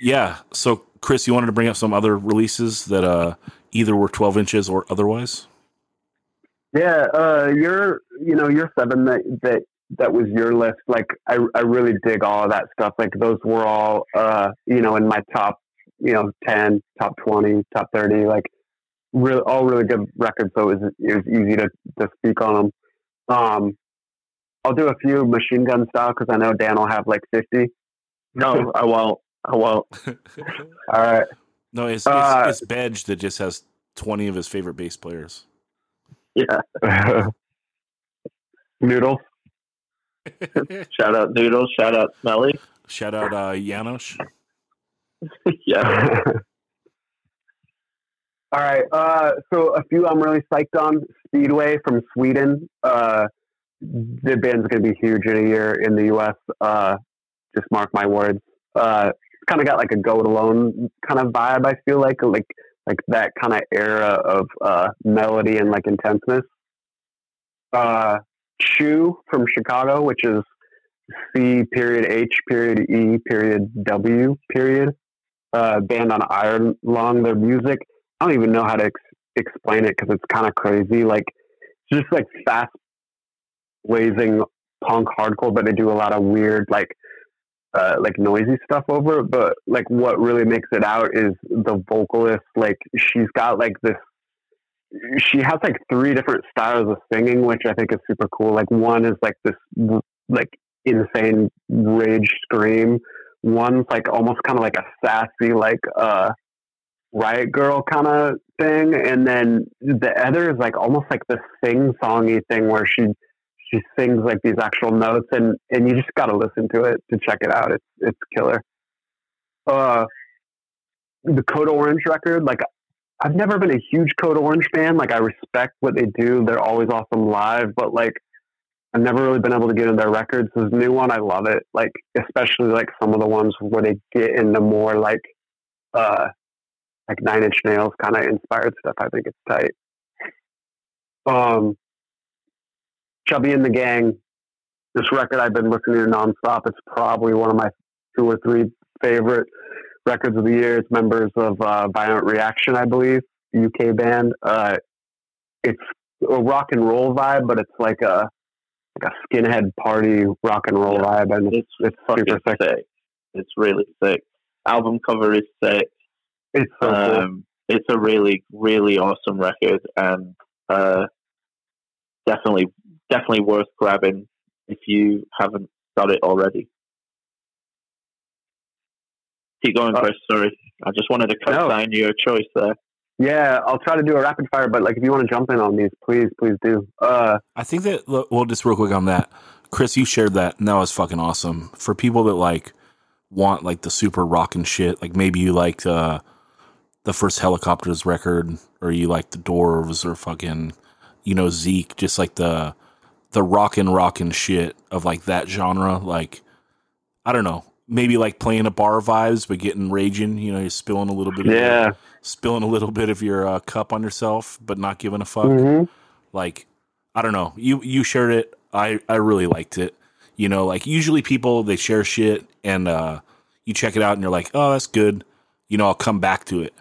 yeah. So, Chris, you wanted to bring up some other releases that uh either were twelve inches or otherwise. yeah uh your you know your seven that that that was your list like I I really dig all of that stuff like those were all uh you know in my top you know 10 top 20 top 30 like really all really good records so it was, it was easy to, to speak on them um i'll do a few machine gun style because i know dan will have like 50 No, I won't. I won't. all right no, it's Uh, it's, it's Bedge that just has twenty of his favorite bass players. Yeah. Noodle. Shout out Noodle. Shout out Smelly. Shout out uh, Janosch. yeah. All right. Uh, so a few I'm really psyched on. Speedway from Sweden. Uh, the band's going to be huge in a year in the U.S. Uh, just mark my words. Kind of got like a go it alone kind of vibe. I feel like like like that kind of era of uh, melody and like intenseness. Uh, Chew from Chicago, which is C period H period E period W period. Uh, band on Iron Lung, Their music I don't even know how to ex- explain it because it's kind of crazy. Like it's just like fast blazing punk hardcore, but they do a lot of weird like uh, like noisy stuff over. But like what really makes it out is the vocalist. Like she's got like this. She has like three different styles of singing, which I think is super cool. Like one is like this like insane rage scream. One's like almost kind of like a sassy like uh riot girl kind of thing and then the other is like almost like the sing songy thing where she she sings like these actual notes and and you just got to listen to it to check it out it's it's killer uh the code orange record like i've never been a huge code orange fan like i respect what they do they're always awesome live but like I've never really been able to get into their records. This new one, I love it. Like, especially like some of the ones where they get into more like, uh, like Nine Inch Nails kind of inspired stuff. I think it's tight. Um, Chubby and the Gang. This record I've been listening to nonstop. It's probably one of my two or three favorite records of the year. It's members of uh, Violent Reaction, I believe, UK band. Uh, it's a rock and roll vibe, but it's like a like a skinhead party rock and roll Yeah. vibe, and it's, It's it's super sick. sick. It's really sick. album cover is sick. It's so cool. Um, it's a really, really awesome record, and uh, definitely, definitely worth grabbing if you haven't got it already. Keep going, Uh, Chris. Sorry, I just wanted to cut No. down your choice there. Yeah, I'll try to do a rapid fire, but like if you want to jump in on these, please, please do. Uh, I think that look, well, just real quick on that, Chris, you shared that, and that was fucking awesome for people that like want like the super rock and shit. Like maybe you liked uh, the first Hellacopters record, or you like the Dwarves, or fucking you know Zeke, just like the the rock and rock and shit of like that genre. Like I don't know, maybe like playing a bar vibes, but getting raging. You know, you're spilling a little bit. Of your- yeah. spilling a little bit of your uh, cup on yourself, but not giving a fuck hmm like i don't know you you shared it i i really liked it you know like usually people they share shit and uh you check it out and you're like oh that's good you know i'll come back to it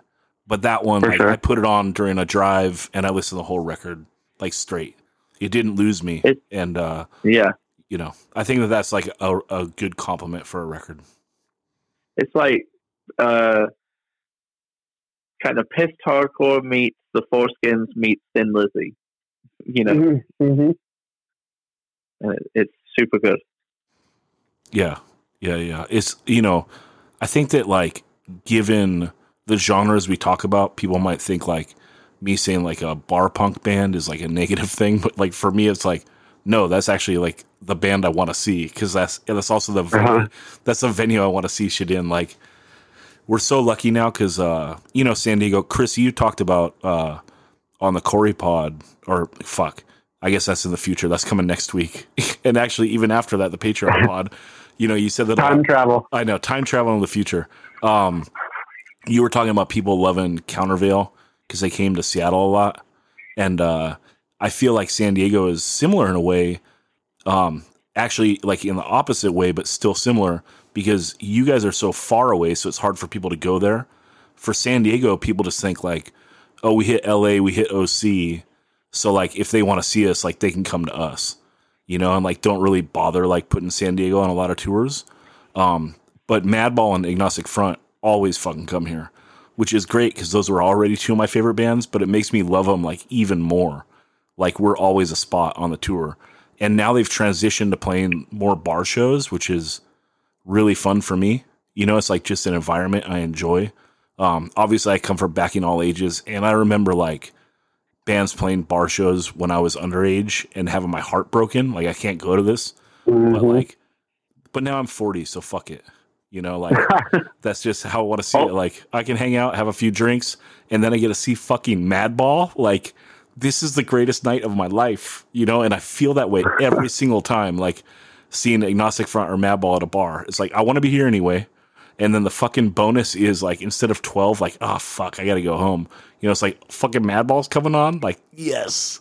but that one like sure. i put it on during a drive and i listened to the whole record like straight it didn't lose me It- and uh Yeah, you know i think that that's like a, a good compliment for a record it's like uh, kind of pissed hardcore meets the 4-Skins meets Thin Lizzy. You know, hmm hmm and it, it's super good. Yeah, yeah, yeah. It's you know, I think that like given the genres we talk about, people might think like me saying like a bar punk band is like a negative thing, but like for me, it's like no, that's actually like the band I want to see because that's and that's also the Uh-huh. that's the venue I want to see shit in. Like we're so lucky now because uh, you know San Diego. Chris, you talked about uh, on the Corey Pod or fuck. I guess that's in the future. That's coming next week. and actually, even after that, the Patreon pod, you know, you said that Time travel. I know time travel in the future. Um, you were talking about people loving Countervail because they came to Seattle a lot, and uh, I feel like San Diego is similar in a way. Um, actually, like in the opposite way, but still similar because you guys are so far away, so it's hard for people to go there. For San Diego, people just think like, "Oh, we hit LA, we hit OC." So like, if they want to see us, like they can come to us, you know, and like don't really bother like putting San Diego on a lot of tours. Um, but Madball and Agnostic Front always fucking come here, which is great because those were already two of my favorite bands. But it makes me love them like even more. Like we're always a spot on the tour, and now they've transitioned to playing more bar shows, which is really fun for me. You know, it's like just an environment I enjoy. Um, obviously, I come from backing all ages, and I remember like bands playing bar shows when I was underage and having my heart broken. Like I can't go to this, but Mhm. like, but now I'm 40, so fuck it. You know, like that's just how I want to see Oh. it. Like I can hang out, have a few drinks, and then I get to see fucking Madball. Like this is the greatest night of my life, you know, and I feel that way every single time. Like seeing Agnostic Front or Madball at a bar. It's like I want to be here anyway. And then the fucking bonus is like instead of 12, like, oh fuck, I gotta go home. You know, it's like fucking Madball's coming on. Like, yes.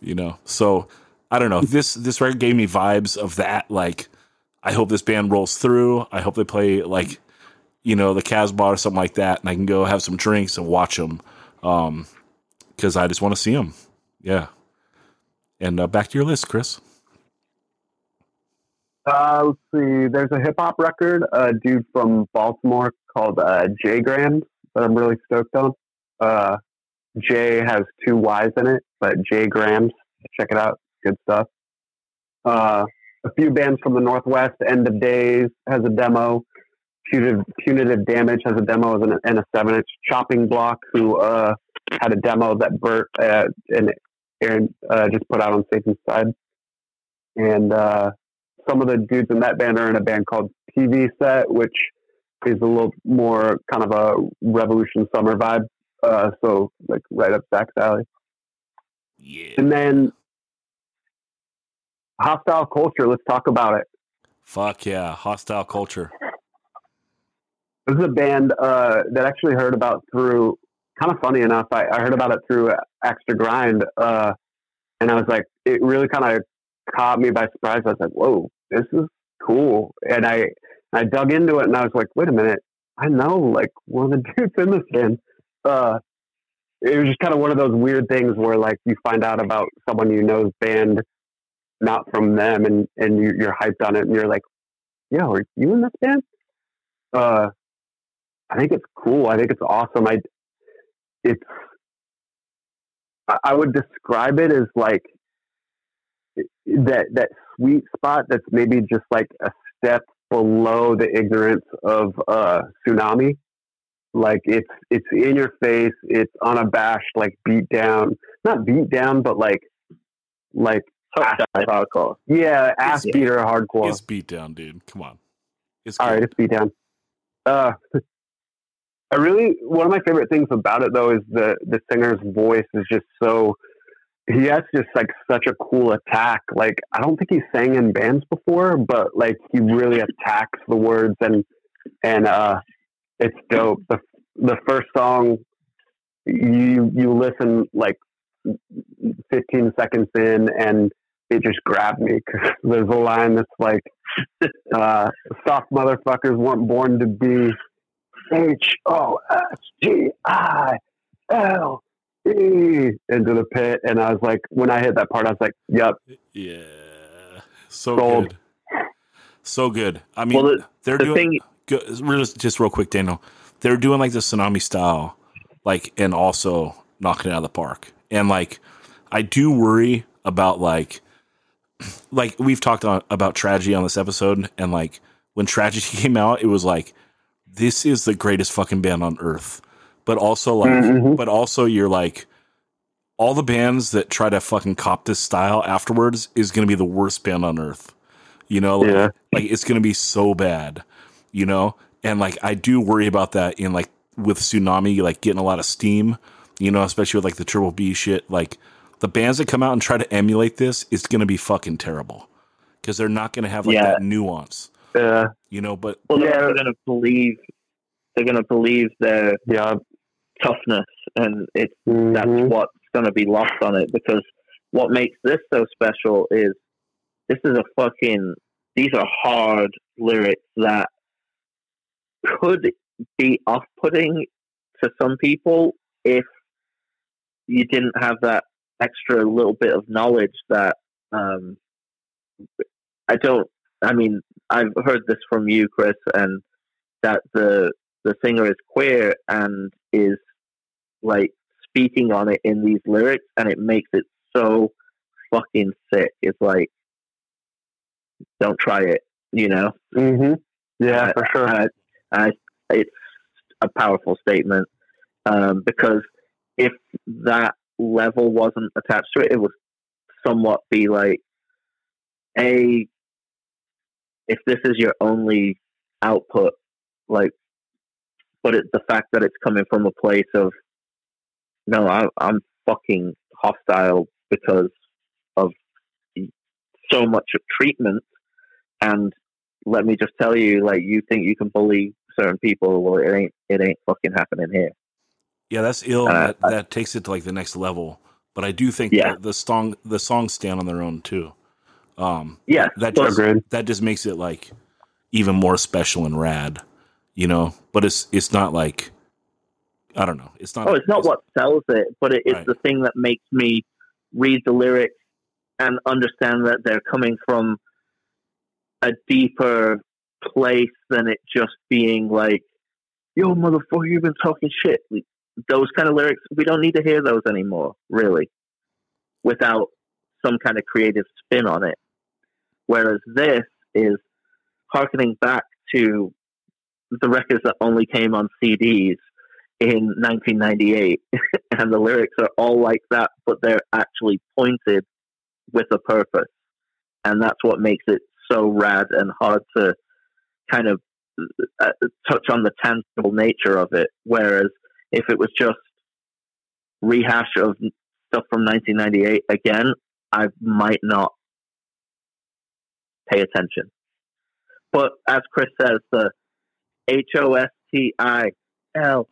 You know. So I don't know. This this record gave me vibes of that. Like, I hope this band rolls through. I hope they play like, you know, the Casbah or something like that, and I can go have some drinks and watch them. Um, because I just want to see them. Yeah. And uh, back to your list, Chris. Uh, let's see. There's a hip hop record, a dude from Baltimore called uh, J Grams that I'm really stoked on. Uh, J has two Y's in it, but J Grams. Check it out. Good stuff. Uh, a few bands from the Northwest. End of Days has a demo. Punitive, Punitive Damage has a demo and a, and a seven inch. Chopping Block, who uh, had a demo that Bert uh, and Aaron uh, just put out on Satan's Side. And uh, some of the dudes in that band are in a band called TV Set, which is a little more kind of a Revolution Summer vibe. Uh, so like right up Zach's alley. Yeah. And then hostile culture. Let's talk about it. Fuck yeah. Hostile culture. This is a band uh, that I actually heard about through. Kind of funny enough, I, I heard about it through Extra Grind, uh, and I was like, it really kind of caught me by surprise. I was like, "Whoa, this is cool!" And I I dug into it, and I was like, "Wait a minute, I know like one of the dudes in this band." Uh, it was just kind of one of those weird things where like you find out about someone you know's band, not from them, and and you, you're hyped on it, and you're like, "Yo, are you in this band?" Uh, I think it's cool. I think it's awesome. I it's I would describe it as like that that sweet spot that's maybe just like a step below the ignorance of uh Sunami. Like it's it's in your face, it's unabashed, like beat down. Not beat down, but like like Touch dive hardcore. yeah, ass It's- beater hardcore. It's beat down, dude. Come on. It's All good. right, it's beat down. Uh, I really one of my favorite things about it though is the the singer's voice is just so he has just like such a cool attack. Like I don't think he sang in bands before, but like he really attacks the words and and uh, it's dope. The the first song you you listen like 15 seconds in and it just grabbed me because there's a line that's like uh, soft motherfuckers weren't born to be H O S G I L E into the pit. And I was like, when I hit that part, I was like, yep. Yeah. So Sold. good. So good. I mean, Well, the- they're The doing thing, good, just just real quick, Daniel. They're doing like the Sunami style, like and also knocking it out of the park. And like, I do worry about like, like we've talked on, about tragedy on this episode, and like when tragedy came out, it was like, this is the greatest fucking band on earth. But also like, Mhm. but also you're like, all the bands that try to fucking cop this style afterwards is going to be the worst band on earth. You know, like, Yeah. like it's going to be so bad, you know? And like, I do worry about that in like with Sunami, like getting a lot of steam, you know, especially with like the Triple B shit. Like the bands that come out and try to emulate this, it's going to be fucking terrible because they're not going to have like Yeah. that nuance, Uh, you know? But well, Yeah. they're going to believe they're going to believe their yeah. toughness, and it's that's Mhm. what's going to be lost on it. Because what makes this so special is this is a fucking. These are hard lyrics that could be off-putting to some people if you didn't have that extra little bit of knowledge that um, I don't. I mean, I've heard this from you, Chris, and that the the singer is queer and is like speaking on it in these lyrics, and it makes it so fucking sick. It's like, don't try it, you know. Mhm. Yeah, Uh, for sure. I, I, it's a powerful statement um, because if that level wasn't attached to it, it would somewhat be like a. If this is your only output, like, but the fact that it's coming from a place of, no, I, I'm fucking hostile because of so much of treatment, and let me just tell you, like you think you can bully certain people, well, it ain't it ain't fucking happening here. Yeah, that's ill. Uh, that, that takes it to like the next level. But I do think Yeah. the song, the songs stand on their own too. Um, Yeah, that just that just makes it like even more special and rad, you know. But it's it's not like I don't know. It's not. Oh, it's not what sells it, but it, it's Right. the thing that makes me read the lyrics and understand that they're coming from a deeper place than it just being like, "Yo, motherfucker, you've been talking shit." We- Those kind of lyrics, we don't need to hear those anymore, really, without some kind of creative spin on it. Whereas this is harkening back to the records that only came on CDs in 1998, and the lyrics are all like that, but they're actually pointed with a purpose, and that's what makes it so rad and hard to kind of uh, touch on the tangible nature of it. Whereas if it was just rehash of stuff from 1998 again, I might not pay attention. But as Chris says, the H O S T I L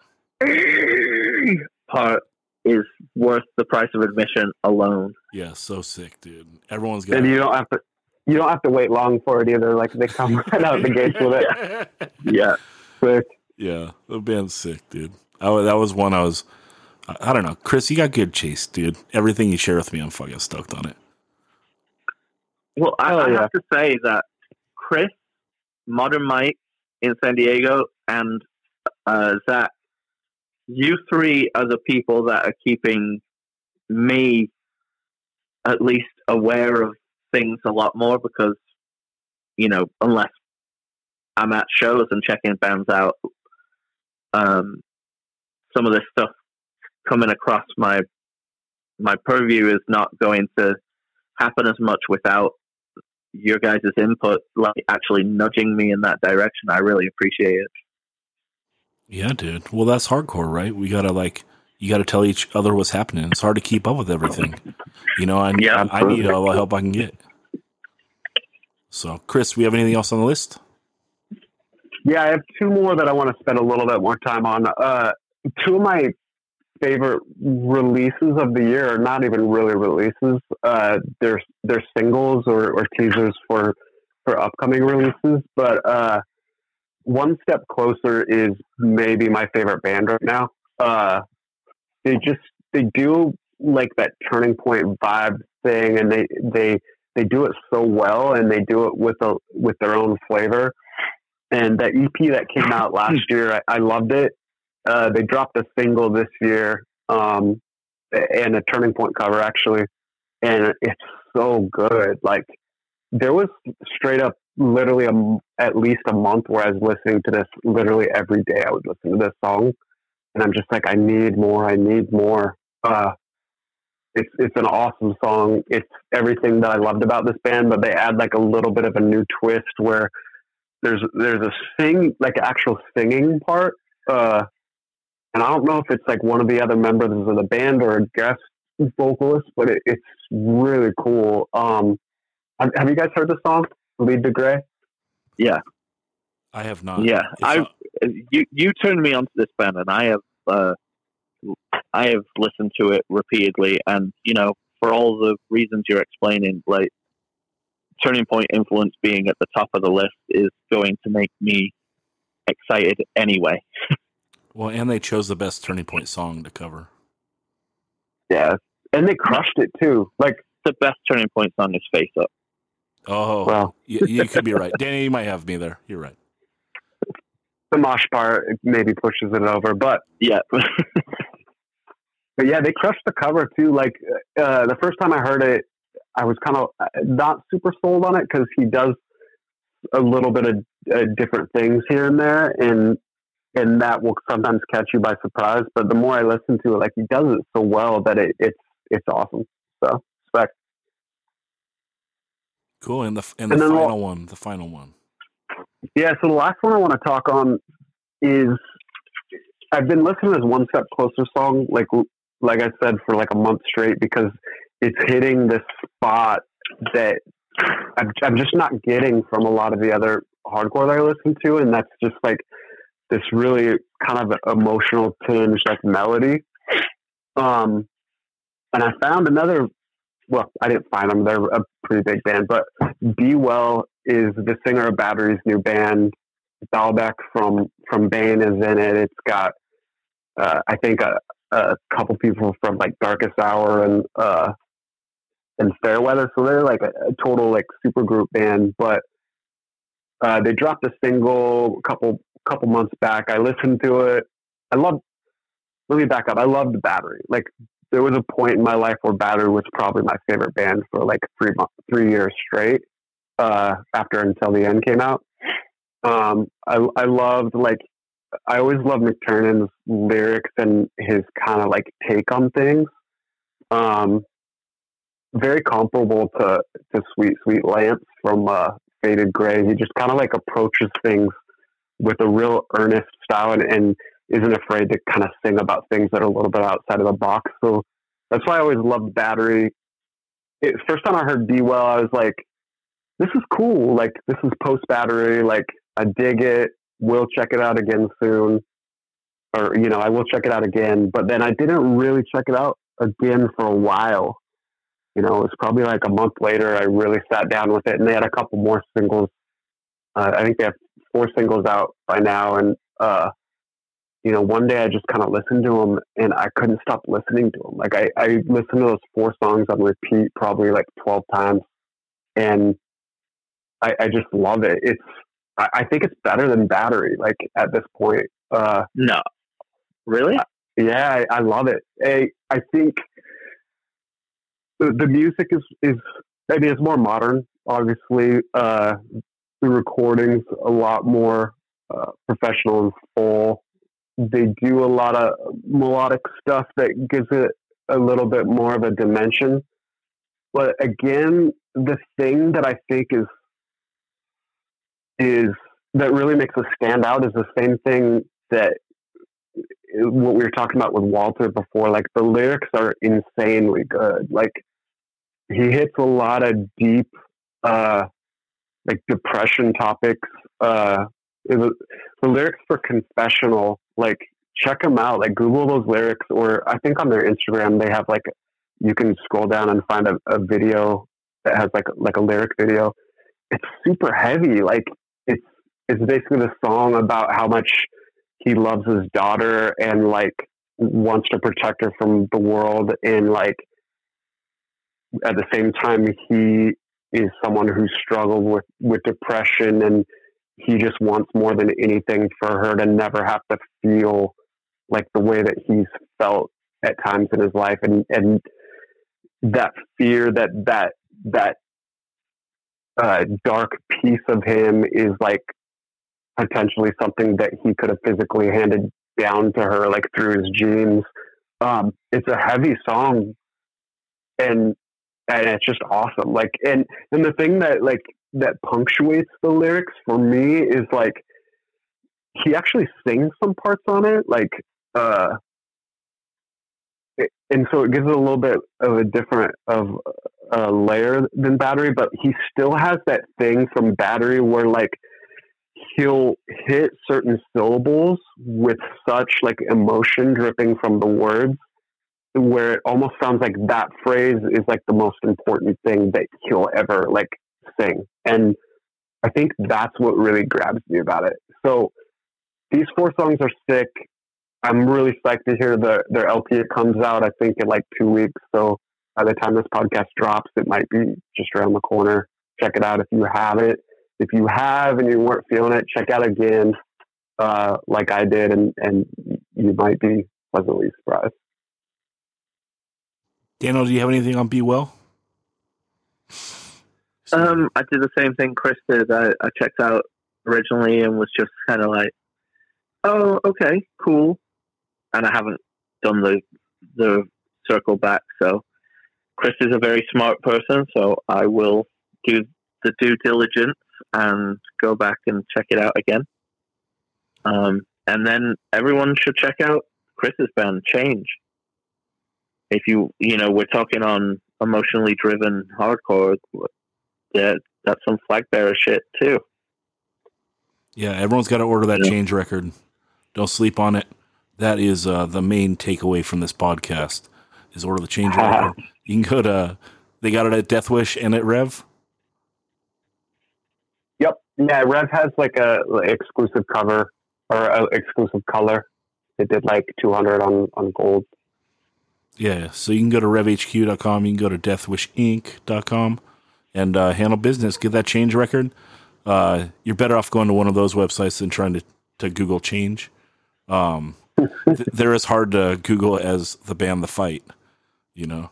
E part is worth the price of admission alone. Yeah, so sick, dude. Everyone's got. And you don't have to you don't have to wait long for it either. Like they come right out of the gates with it. Yeah. Quick. yeah, the band's sick, dude. I, that was one I was. I, I don't know, Chris. You got good chase, dude. Everything you share with me, I'm fucking stoked on it. Well, I, Oh, I yeah. have to say that Chris, Modern Mike in San Diego, and uh, Zach, you three are the people that are keeping me at least aware of things a lot more because, you know, unless I'm at shows and checking bands out, um, some of this stuff coming across my my purview is not going to happen as much without your guys' input, like actually nudging me in that direction. I really appreciate it. Yeah, dude. Well, that's hardcore, right? We gotta like, you gotta tell each other what's happening. It's hard to keep up with everything. You know, I, Yeah, I, I need all the help I can get. So, Chris, we have anything else on the list? Yeah, I have two more that I want to spend a little bit more time on. Uh, two of my favorite releases of the year are not even really releases. Uh, they're they're singles or, or teasers for for upcoming releases. But uh, one step closer is maybe my favorite band right now. Uh, they just they do like that turning point vibe thing, and they they they do it so well, and they do it with a with their own flavor. And that EP that came out last year, I, I loved it. Uh, they dropped a single this year um, and a turning point cover actually, and it's so good. Like there was straight up literally a at least a month where I was listening to this literally every day. I would listen to this song, and I'm just like, I need more. I need more. Uh, it's it's an awesome song. It's everything that I loved about this band, but they add like a little bit of a new twist where there's there's a sing like actual singing part. Uh, and I don't know if it's like one of the other members of the band or a guest vocalist, but it, it's really cool. Um, have, have you guys heard the song "Lead to Gray"? Yeah, I have not. yeah. It's I not- you you turned me onto this band, and I have uh, I have listened to it repeatedly, and you know, for all the reasons you're explaining, like Turning Point influence being at the top of the list is going to make me excited anyway. well, and they chose the best turning point song to cover. Yeah, and they crushed it too. Like, The best Turning Point song is Face Up. Oh, well, you, you could be right, Danny. You might have me there. You're right. the mosh part maybe pushes it over, but Yeah, but yeah, they crushed the cover too. Like uh, the first time I heard it, I was kind of not super sold on it because he does a little bit of uh, different things here and there, and and that will sometimes catch you by surprise. But the more I listen to it, like he does it so well that it, it's it's awesome. So respect. Cool. And the and the And then final we'll- one, the final one. Yeah, so the last one I want to talk on is I've been listening to this One Step Closer song, like like I said, for like a month straight because it's hitting this spot that I'm, I'm just not getting from a lot of the other hardcore that I listen to, and that's just like this really kind of emotional tinge, like melody. Um, and I found another. Well, I didn't find them; they're a pretty big band, but Be Well is the singer of Battery's new band. Dalbec from from Bane is in it. It's got uh, I think a, a couple people from like Darkest Hour and uh, and Fairweather, so they're like a, a total like super group band. But uh, they dropped a single a couple couple months back. I listened to it. I love. Let me back up. I loved Battery. Like there was a point in my life where Battery was probably my favorite band for like three months, three years straight. Uh, after Until the End came out, um, I I loved like I always loved McTernan's lyrics and his kind of like take on things. Um, very comparable to to Sweet Sweet Lance from uh, Faded Gray. He just kind of like approaches things with a real earnest style and, and isn't afraid to kind of sing about things that are a little bit outside of the box. So that's why I always loved Battery. It, first time I heard Be Well, I was like, this is cool. Like this is post Battery. Like I dig it. We'll check it out again soon. Or, you know, I will check it out again. But then I didn't really check it out again for a while. You know, it was probably like a month later I really sat down with it and they had a couple more singles. Uh, I think they have four singles out by now. And, uh, you know, one day I just kind of listened to them and I couldn't stop listening to them. Like I, I listened to those four songs on repeat probably like 12 times. And I, I just love it. It's, I, I think it's better than Battery, like at this point. Uh, No. Really? yeah, I, I love it. I, I think the, the music is, is, I mean, it's more modern, obviously. Uh, the recording's a lot more uh, professional and full. They do a lot of melodic stuff that gives it a little bit more of a dimension. But again, the thing that I think is is that really makes us stand out is the same thing that what we were talking about with Walter before. Like the lyrics are insanely good. Like he hits a lot of deep, uh, like depression topics. Uh, was, the lyrics for confessional, like check them out. Like Google those lyrics, or I think on their Instagram they have like you can scroll down and find a, a video that has like like a lyric video. It's super heavy. Like it's it's basically the song about how much he loves his daughter and like wants to protect her from the world and like at the same time he is someone who struggled with with depression and he just wants more than anything for her to never have to feel like the way that he's felt at times in his life. And and that fear that that that uh, dark piece of him is like potentially something that he could have physically handed down to her like through his genes. Um, it's a heavy song. And and it's just awesome. Like and and the thing that like that punctuates the lyrics for me is like he actually sings some parts on it like uh it- and so it gives it a little bit of a different of a layer than battery but he still has that thing from battery where like he'll hit certain syllables with such like emotion dripping from the words where it almost sounds like that phrase is like the most important thing that he'll ever like sing. And I think that's what really grabs me about it. So these four songs are sick. I'm really psyched to hear the, their LP. It comes out, I think, in like two weeks. So by the time this podcast drops, it might be just around the corner. Check it out if you have it. If you have and you weren't feeling it, check out again, uh, like I did, and, and you might be pleasantly surprised. Daniel, do you have anything on Be Well? Um, I did the same thing Chris did. I, I checked out originally and was just kind of like, "Oh, okay, cool," and I haven't done the the circle back. So Chris is a very smart person, so I will do the due diligence and go back and check it out again. Um, and then everyone should check out Chris's band Change. If you you know we're talking on emotionally driven hardcore, that that's some flag bearer shit too. Yeah, everyone's got to order that Yeah. change record. Don't sleep on it. That is uh, the main takeaway from this podcast is order the change record. You can go to they got it at Death Wish and at Rev. Yep. Yeah, Rev has like a like, exclusive cover or a exclusive color. It did like 200 on, on gold. Yeah, so you can go to revhq.com, you can go to deathwishinc.com and uh, handle business. Get that change record. Uh, you're better off going to one of those websites than trying to, to Google change. Um, th- they're as hard to Google as the band The Fight. You know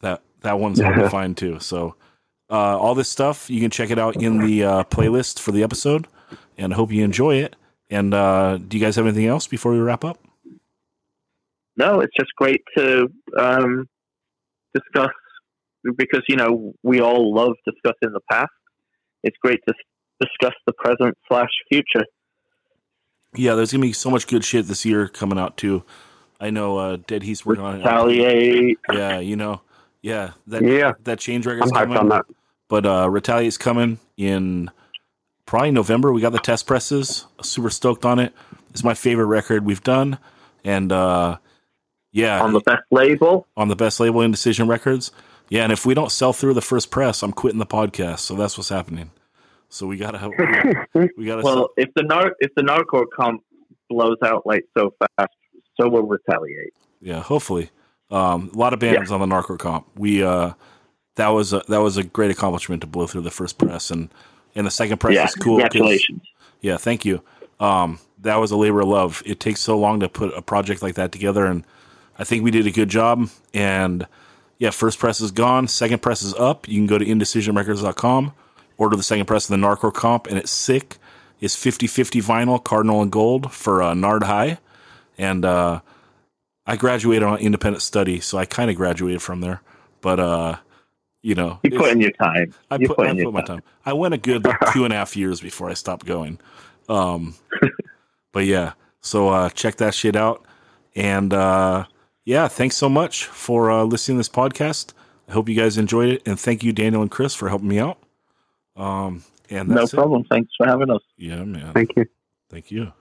that that one's hard to find too. So uh, all this stuff you can check it out in the uh, playlist for the episode, and I hope you enjoy it. And uh, do you guys have anything else before we wrap up? No, it's just great to um, discuss because you know we all love discussing the past. It's great to discuss the present slash future. Yeah, there's gonna be so much good shit this year coming out too. I know uh, Dead Heat's working on it. Retaliate. Yeah, you know, yeah, that Yeah. that change I'm hyped coming. on that. But uh, Retaliate's coming in probably November. We got the test presses. Super stoked on it. It's my favorite record we've done, and uh, yeah, on the best label. on the best label, Indecision Records. Yeah, and if we don't sell through the first press, I'm quitting the podcast. So that's what's happening. So we gotta we gotta Well, if the nar- if the nardcore comp blows out like so fast, so will retaliate. Yeah, hopefully. Um, a lot of bands on the Nardcore Comp. We uh, that was a, that was a great accomplishment to blow through the first press, and and the second press yeah, is cool. congratulations. Yeah, thank you. Um, that was a labor of love. It takes so long to put a project like that together, and I think we did a good job. And yeah, first press is gone, second press is up. You can go to indecisionrecords.com, order the second press of the Nardcore comp, and it's sick. It's 50 50 vinyl, cardinal and gold for uh, Nard High. And uh, I graduated on independent study, so I kind of graduated from there. But, uh, you know, You put in your time. I you put, put I put my time. I went a good like, two and a half years before I stopped going. Um, but yeah, so uh, check that shit out. And uh, yeah, thanks so much for uh, listening to this podcast. I hope you guys enjoyed it, and thank you, Daniel and Chris, for helping me out. Um, and No that's it. problem. Thanks for having us. Yeah, man. Thank you. Thank you.